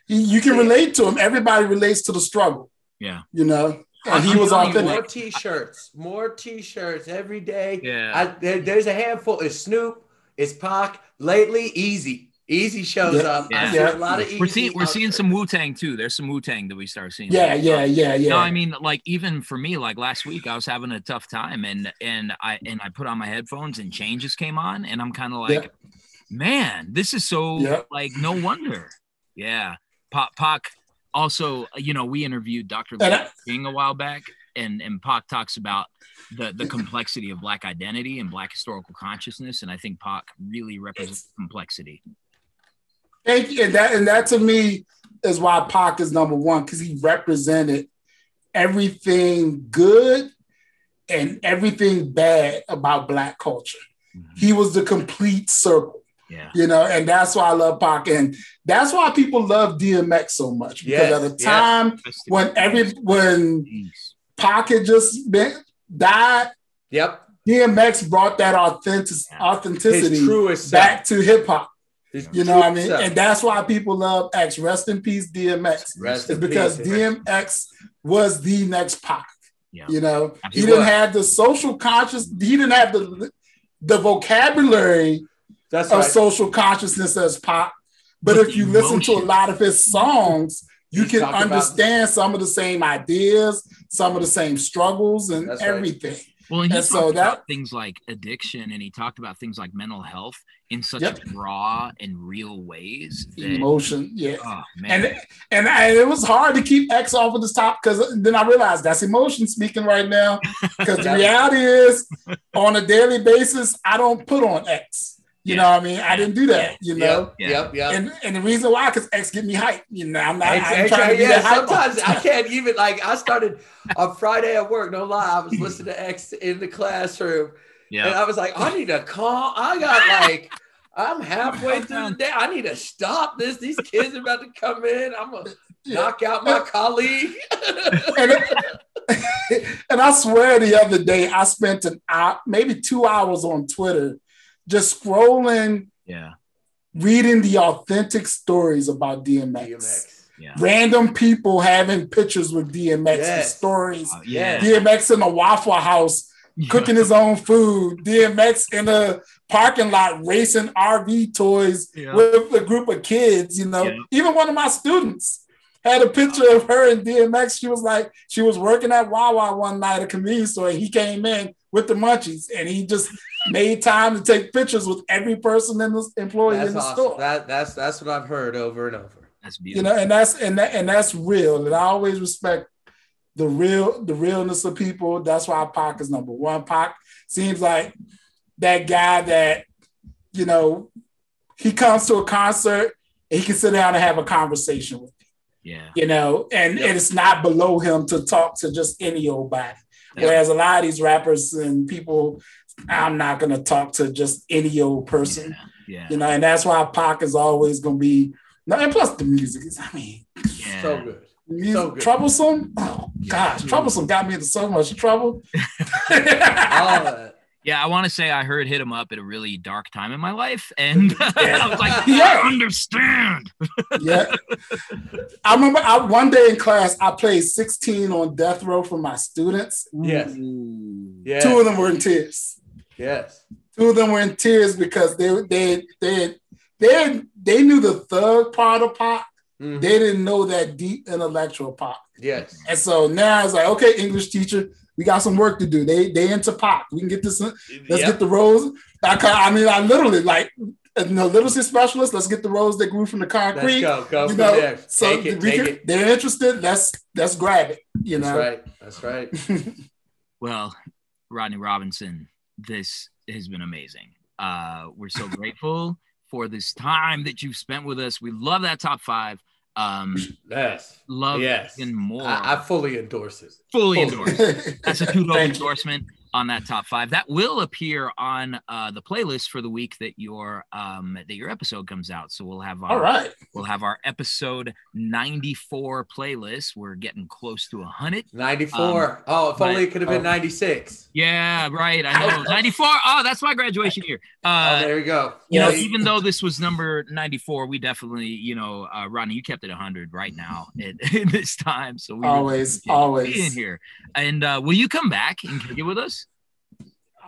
You- you can relate to him. Everybody relates to the struggle. Yeah. You know, and he was telling authentic. More t-shirts. More t-shirts every day. Yeah. I, there- there's a handful. It's Snoop. It's Pac. Lately, Eazy. Eazy shows Yeah. up. I Yeah. a lot of Eazy. we're seeing we're seeing there. some Wu Tang too. There's some Wu Tang that we start seeing. Yeah, yeah, yeah, yeah. No, I mean, like even for me, like last week, I was having a tough time, and and I and I put on my headphones, and changes came on, and I'm kind of like, Yeah. man, this is so Yeah. like no wonder. Yeah, Pac, Pac. Also, you know, we interviewed Dr. I- King a while back, and and Pac talks about the the complexity of Black identity and Black historical consciousness, and I think Pac really represents complexity. Thank you. And that and that to me is why Pac is number one, because he represented everything good and everything bad about black culture. Mhm. He was the complete circle, Yeah, you know, and that's why I love Pac. And that's why people love DMX so much. Because Yes, at the yes. time when every when Jeez. Pac had just been died, Yep. DMX brought that authentic authenticity His truest self. back to hip hop. His You know what I mean? self. And that's why people love X. Rest in peace, DMX. Rest It's because peace. DMX was the next Pac. Yeah. You know, he Absolutely. didn't have the social conscious, he didn't have the the vocabulary That's of right. social consciousness as Pac. But But if you the listen to a lot of his songs, you He's can talking about- understand some of the same ideas, some of the same struggles, and That's right. everything. Well, and he And talked so about that- things like addiction, and he talked about things like mental health in such Yep. raw and real ways. That, Emotion, yeah. oh man, And and I, it was hard to keep X off of the top because then I realized that's emotion speaking right now. Because the reality is, on a daily basis, I don't put on X. You Yeah. know what I mean? I didn't do that. You know. Yep, yep, yep. And and the reason why, because X get me hype. You know, I'm not. Hey, I'm hey, trying to be yeah, that hype. sometimes I can't even like I started on Friday at work, no lie. I was listening to X in the classroom Yeah. and yeah, I was like, I need to calm. I got like I'm halfway through the day. I need to stop this. These kids are about to come in. I'm gonna knock out my colleague. and, and I swear the other day I spent an hour, maybe two hours on Twitter, just scrolling, yeah, reading the authentic stories about DMX. DMX. yeah, Random people having pictures with DMX, Yes. and stories. Uh, yeah. DMX in a Waffle House cooking his own food. DMX in a parking lot racing RV toys Yeah. with a group of kids. You know, Yeah. even one of my students had a picture of her and DMX. She was like, she was working at Wawa one night, at a convenience store. And he came in with the munchies, and he just made time to take pictures with every person in the employee That's in the awesome. store. That, that's that's what I've heard over and over. That's beautiful. you know, and that's and that, and that's real. And I always respect the real the realness of people. That's why Pac is number one. Pac seems like that guy that you know he comes to a concert and he can sit down and have a conversation with me. yeah, you know, and, Yep. and it's not below him to talk to just any old body. Yeah. Whereas a lot of these rappers and people, I'm not gonna talk to just any old person, yeah, you know, and that's why Pac is always gonna be. And plus the music is, I mean, yeah. So good. music, So good. troublesome. Oh gosh, troublesome got me into so much trouble. All of that. Yeah, I want to say I heard hit him up at a really dark time in my life, and I was like, Yeah. I understand. yeah, I remember I, one day in class I played 16 on death row for my students. Yes. Ooh. Yes. Two of them were in tears. Yes. two of them were in tears because they they they they they knew the thug part of Pac. Mhm. They didn't know that deep intellectual Pac. Yes. And so now it's like, okay, English teacher, we got some work to do. They they into Pac. We can get this. Let's Yep. get the rose. I, ca- I mean, I literally like you know, literacy specialist. Let's get the rose that grew from the Let's concrete. go. Go You know, there. so take it. Take can- it. they're interested. Let's let's grab it. You That's know, right. That's right. Well, Rodney Robinson, this has been amazing. Uh, we're so grateful for this time that you've spent with us. We love that top five. Um, Yes. love Yes. even more. I, I fully endorse it. fully fully. endorse. That's a two endorsement on that top five. That will appear on uh, the playlist for the week that your um, that your episode comes out. So we'll have our All right. we'll have our episode ninety four playlist. We're getting close to hundred. 94. oh, if but- only it could have been oh. 96. Yeah, right. I know ninety four. Oh, that's my graduation year. oh, Uh, there you go. you know, even though this was number 94, we definitely, you know, uh, Rodney, you kept it 100 right now at, in this time. So we really Always, you always. being here. And uh, will you come back and kick it with us?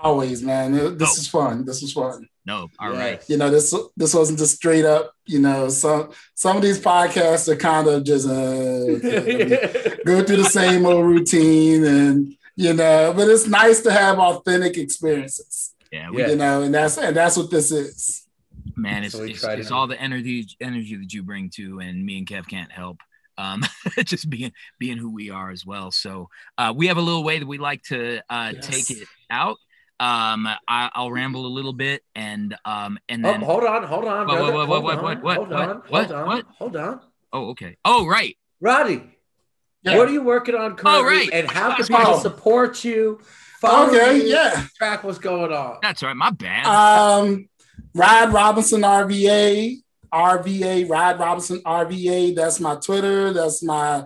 Always, man. This Oh. is fun. This is fun. No. All right. Yes. you know this this wasn't just straight up you know some some of these podcasts are kind of just uh, go through the same old routine and you know but it's nice to have authentic experiences Yeah. We, Yeah. you know and that's and that's what this is Man, it's, So we it's, it's all the energy energy that you bring to, and me and Kev can't help. Um, just being being who we are as well. So uh, we have a little way that we like to uh, Yes. take it out. Um, I, I'll ramble a little bit, and um, and Oh, then hold on, hold on, What, brother. what, what, hold what, on, what, what, hold what, on, what, hold on, what? hold on. oh, okay. Oh, right. Roddy, Yeah. what are you working on currently? right. And how can That's people right. support you? Follow okay you, yeah Track what's going on. That's right. My bad. um rod robinson rva rva rod robinson rva that's my twitter that's my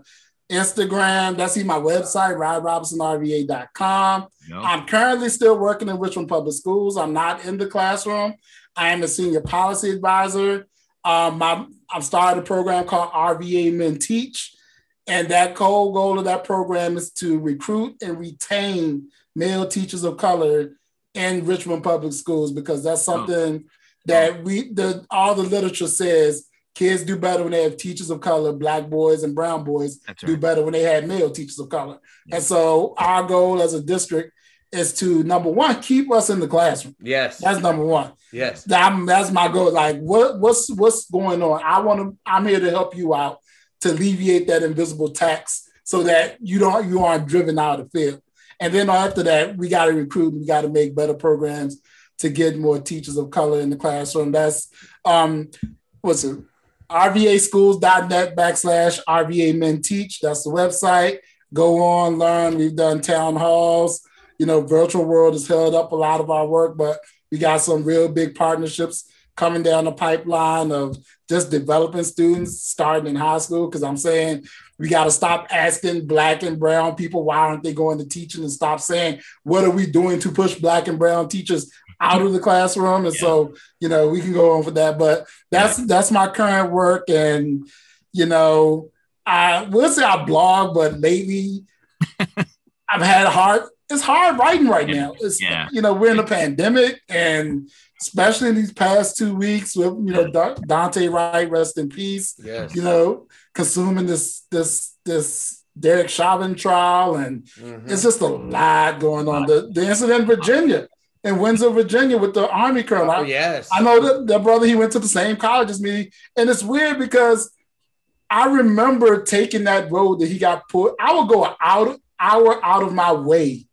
instagram that's even my website rodrobinsonrva.com No. I'm currently still working in Richmond Public Schools. I'm not in the classroom. I am a senior policy advisor. Um, my, I've started a program called RVA Men Teach. And that whole goal of that program is to recruit and retain male teachers of color in Richmond Public Schools because that's something that we the all the literature says kids do better when they have teachers of color, black boys and brown boys do better when they had male teachers of color. And so our goal as a district is to number one keep us in the classroom. Yes. That's number one. Yes. That, that's my goal. Like, what what's what's going on? I want to. I'm here to help you out to alleviate that invisible tax so that you don't you aren't driven out of the field. And then after that, we got to recruit. We got to make better programs to get more teachers of color in the classroom. That's um, what's it? RVAschools.net backslash RVA Men Teach. That's the website. Go on, learn. We've done town halls. You know, virtual world has held up a lot of our work, but we got some real big partnerships coming down the pipeline of just developing students starting in high school. Because I'm saying we got to stop asking black and brown people why aren't they going to teaching and stop saying what are we doing to push black and brown teachers out of the classroom. And yeah. so, you know, we can go on for that. But that's yeah. that's my current work. And, you know, I will say I blog, but lately I've had a hard it's hard writing right now. It's yeah. you know, we're in a pandemic and especially in these past two weeks with you know Daunte Wright, rest in peace. Yes. You know, consuming this this this Derek Chauvin trial, and mm-hmm. it's just a lot going on. The the incident in Virginia, in Windsor, Virginia, with the Army colonel. Oh, yes. I know that the brother he went to the same college as me, and it's weird because I remember taking that road that he got put. I would go an hour hour out of my way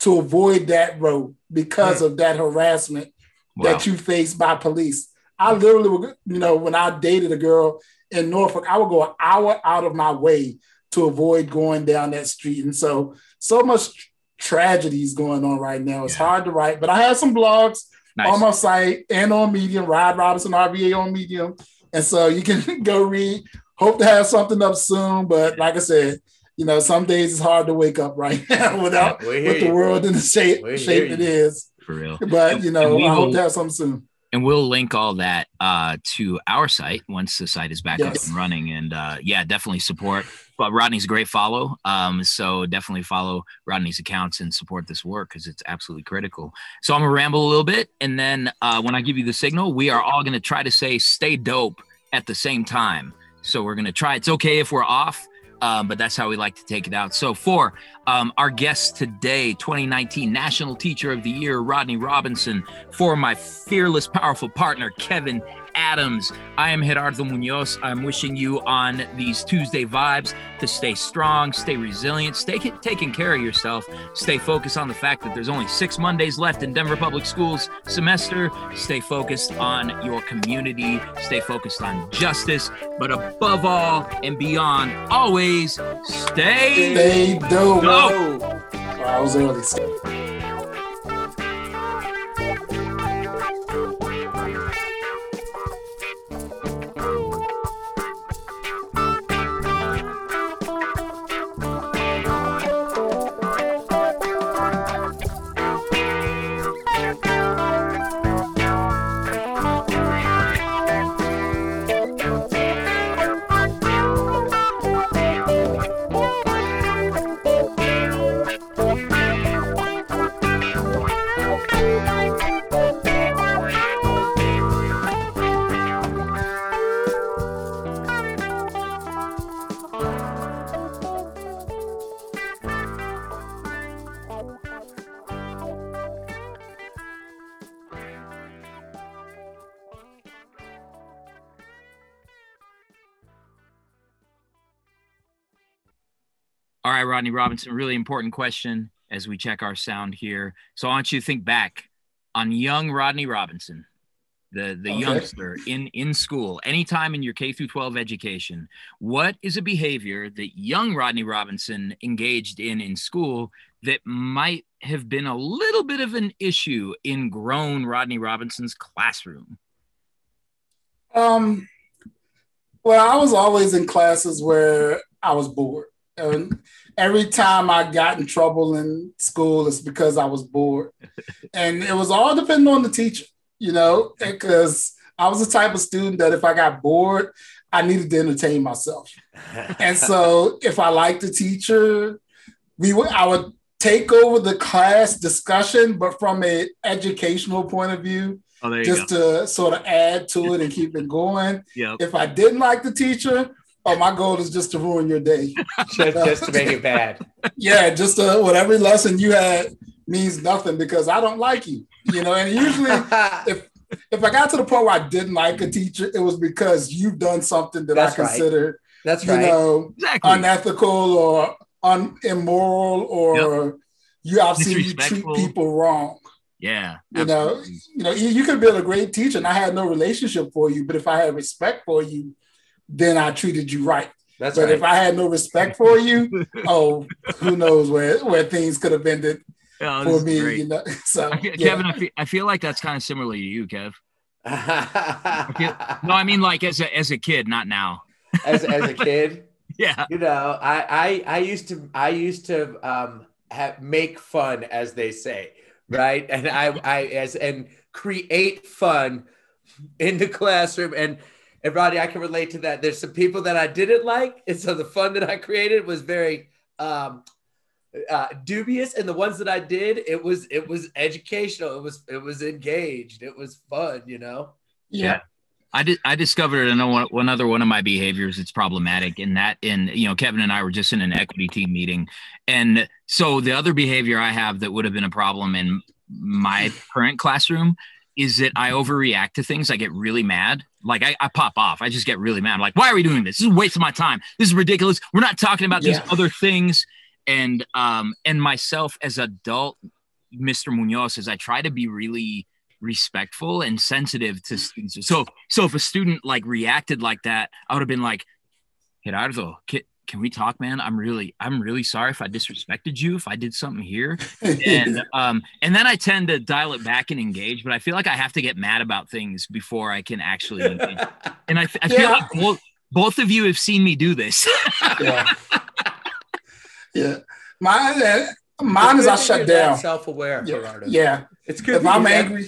to avoid that road because mm. of that harassment wow. that you face by police. I literally would, you know, when I dated a girl in Norfolk, I would go an hour out of my way to avoid going down that street. And so, so much tragedies going on right now. It's yeah. hard to write, but I have some blogs nice. on my site and on Medium, Rod Robinson RVA on Medium. And so you can go read. Hope to have something up soon. But like I said, you know, some days it's hard to wake up right now without with the world in the shape shape it is. For real. But you know, I hope to have something soon and we'll link all that uh, to our site once the site is back yes. up and running. And uh, yeah, definitely support. But Rodney's a great follow, um, so definitely follow Rodney's accounts and support this work because it's absolutely critical. So I'm gonna ramble a little bit, and then uh, when I give you the signal, we are all gonna try to say "stay dope" at the same time. So we're gonna try. It's okay if we're off um, but that's how we like to take it out. So, for um, our guest today, 2019 National Teacher of the Year, Rodney Robinson, for my fearless, powerful partner, Kevin Adams. I am Gerardo Munoz. I'm wishing you on these Tuesday vibes to stay strong, stay resilient, stay taking care of yourself, stay focused on the fact that there's only six Mondays left in Denver Public Schools semester. Stay focused on your community, stay focused on justice, but above all and beyond, always stay, stay dope. dope. I was early. Rodney Robinson, really important question as we check our sound here. So I want you to think back on young Rodney Robinson, the the okay. youngster in in school, anytime in your K through 12 education. What is a behavior that young Rodney Robinson engaged in in school that might have been a little bit of an issue in grown Rodney Robinson's classroom? Um, well, I was always in classes where I was bored. And every time I got in trouble in school, it's because I was bored. and it was all depending on the teacher, you know, because I was the type of student that if I got bored, I needed to entertain myself. and so if I liked the teacher, we would I would take over the class discussion, but from an educational point of view, oh, just go. to sort of add to it and keep it going. Yep. If I didn't like the teacher, Oh, my goal is just to ruin your day. just, just to make it bad. Yeah, just uh, whatever lesson you had means nothing because I don't like you. You know, and usually if if I got to the point where I didn't like a teacher, it was because you've done something that That's I right. consider, That's you right. know, Exactly. unethical or un- immoral or you I've seen you treat people wrong. yeah. You know, you know, you, you could build a great teacher, and I had no relationship for you, but if I had respect for you, then I treated you right. That's but right. if I had no respect for you, oh, who knows where where things could have ended Oh, for me, great. you know. So I feel- yeah. Kevin, I feel, I feel like that's kind of similar to you, Kev. No, I mean like as a as a kid, not now. as, as a kid, Yeah. you know, I, I, I used to, I used to um, have, make fun, as they say, right? And I, I, as and create fun in the classroom. And and Roddy, I can relate to that. There's some people that I didn't like, and so the fun that I created was very um, uh, dubious. And the ones that I did, it was, it was educational. It was, it was engaged. It was fun, you know. yeah. I did. I discovered another one, one other one of my behaviors. It's problematic in that, in you know, Kevin and I were just in an equity team meeting, and so the other behavior I have that would have been a problem in my current classroom is that I overreact to things. I get really mad. Like I, I pop off. I just get really mad. I'm like, why are we doing this? This is a waste of my time. This is ridiculous. We're not talking about Yeah. these other things. And um and myself as adult, Mr. Munoz, as I try to be really respectful and sensitive to students. So so if a student like reacted like that, I would have been like, Gerardo, can we talk, man? I'm really I'm really sorry if I disrespected you, if I did something here. And um and then I tend to dial it back and engage, but I feel like I have to get mad about things before I can actually engage. And I, I feel Yeah. like both, both of you have seen me do this. yeah. yeah. Mine, uh, mine is I shut down. Self aware, Yeah. Gerardo. yeah. It's good. If I'm angry,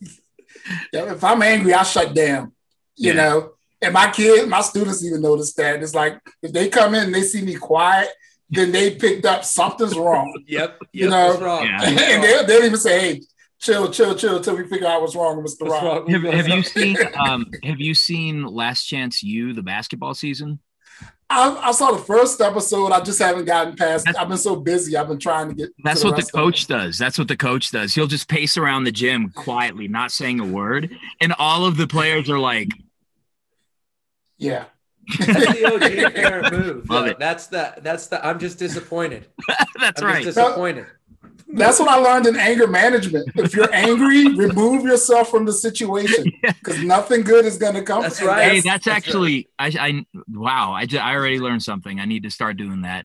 yeah, if I'm angry, I shut down. You Yeah. know, and my kids, my students even notice that. It's like if they come in and they see me quiet, then they picked up something's wrong. Yep. You know, wrong? Yeah. and they'll, they'll even say, hey, chill, chill, chill until we figure out what's wrong with Mr. What's Rob. have, have you seen um have you seen Last Chance U, the basketball season? I, I saw the first episode. I just haven't gotten past. That's- I've been so busy. I've been trying to get. to That's what the rest of it. coach does. That's what the coach does. He'll just pace around the gym quietly, not saying a word. And all of the players are like, Yeah. That's the OG parent move. Love it. That's the that's the I'm just disappointed. that's I'm right. just disappointed. That's what I learned in anger management. If you're angry, remove yourself from the situation because nothing good is going to come. That's and right. Hey, that's that's actually I, I wow. I, ju- I already learned something. I need to start doing that.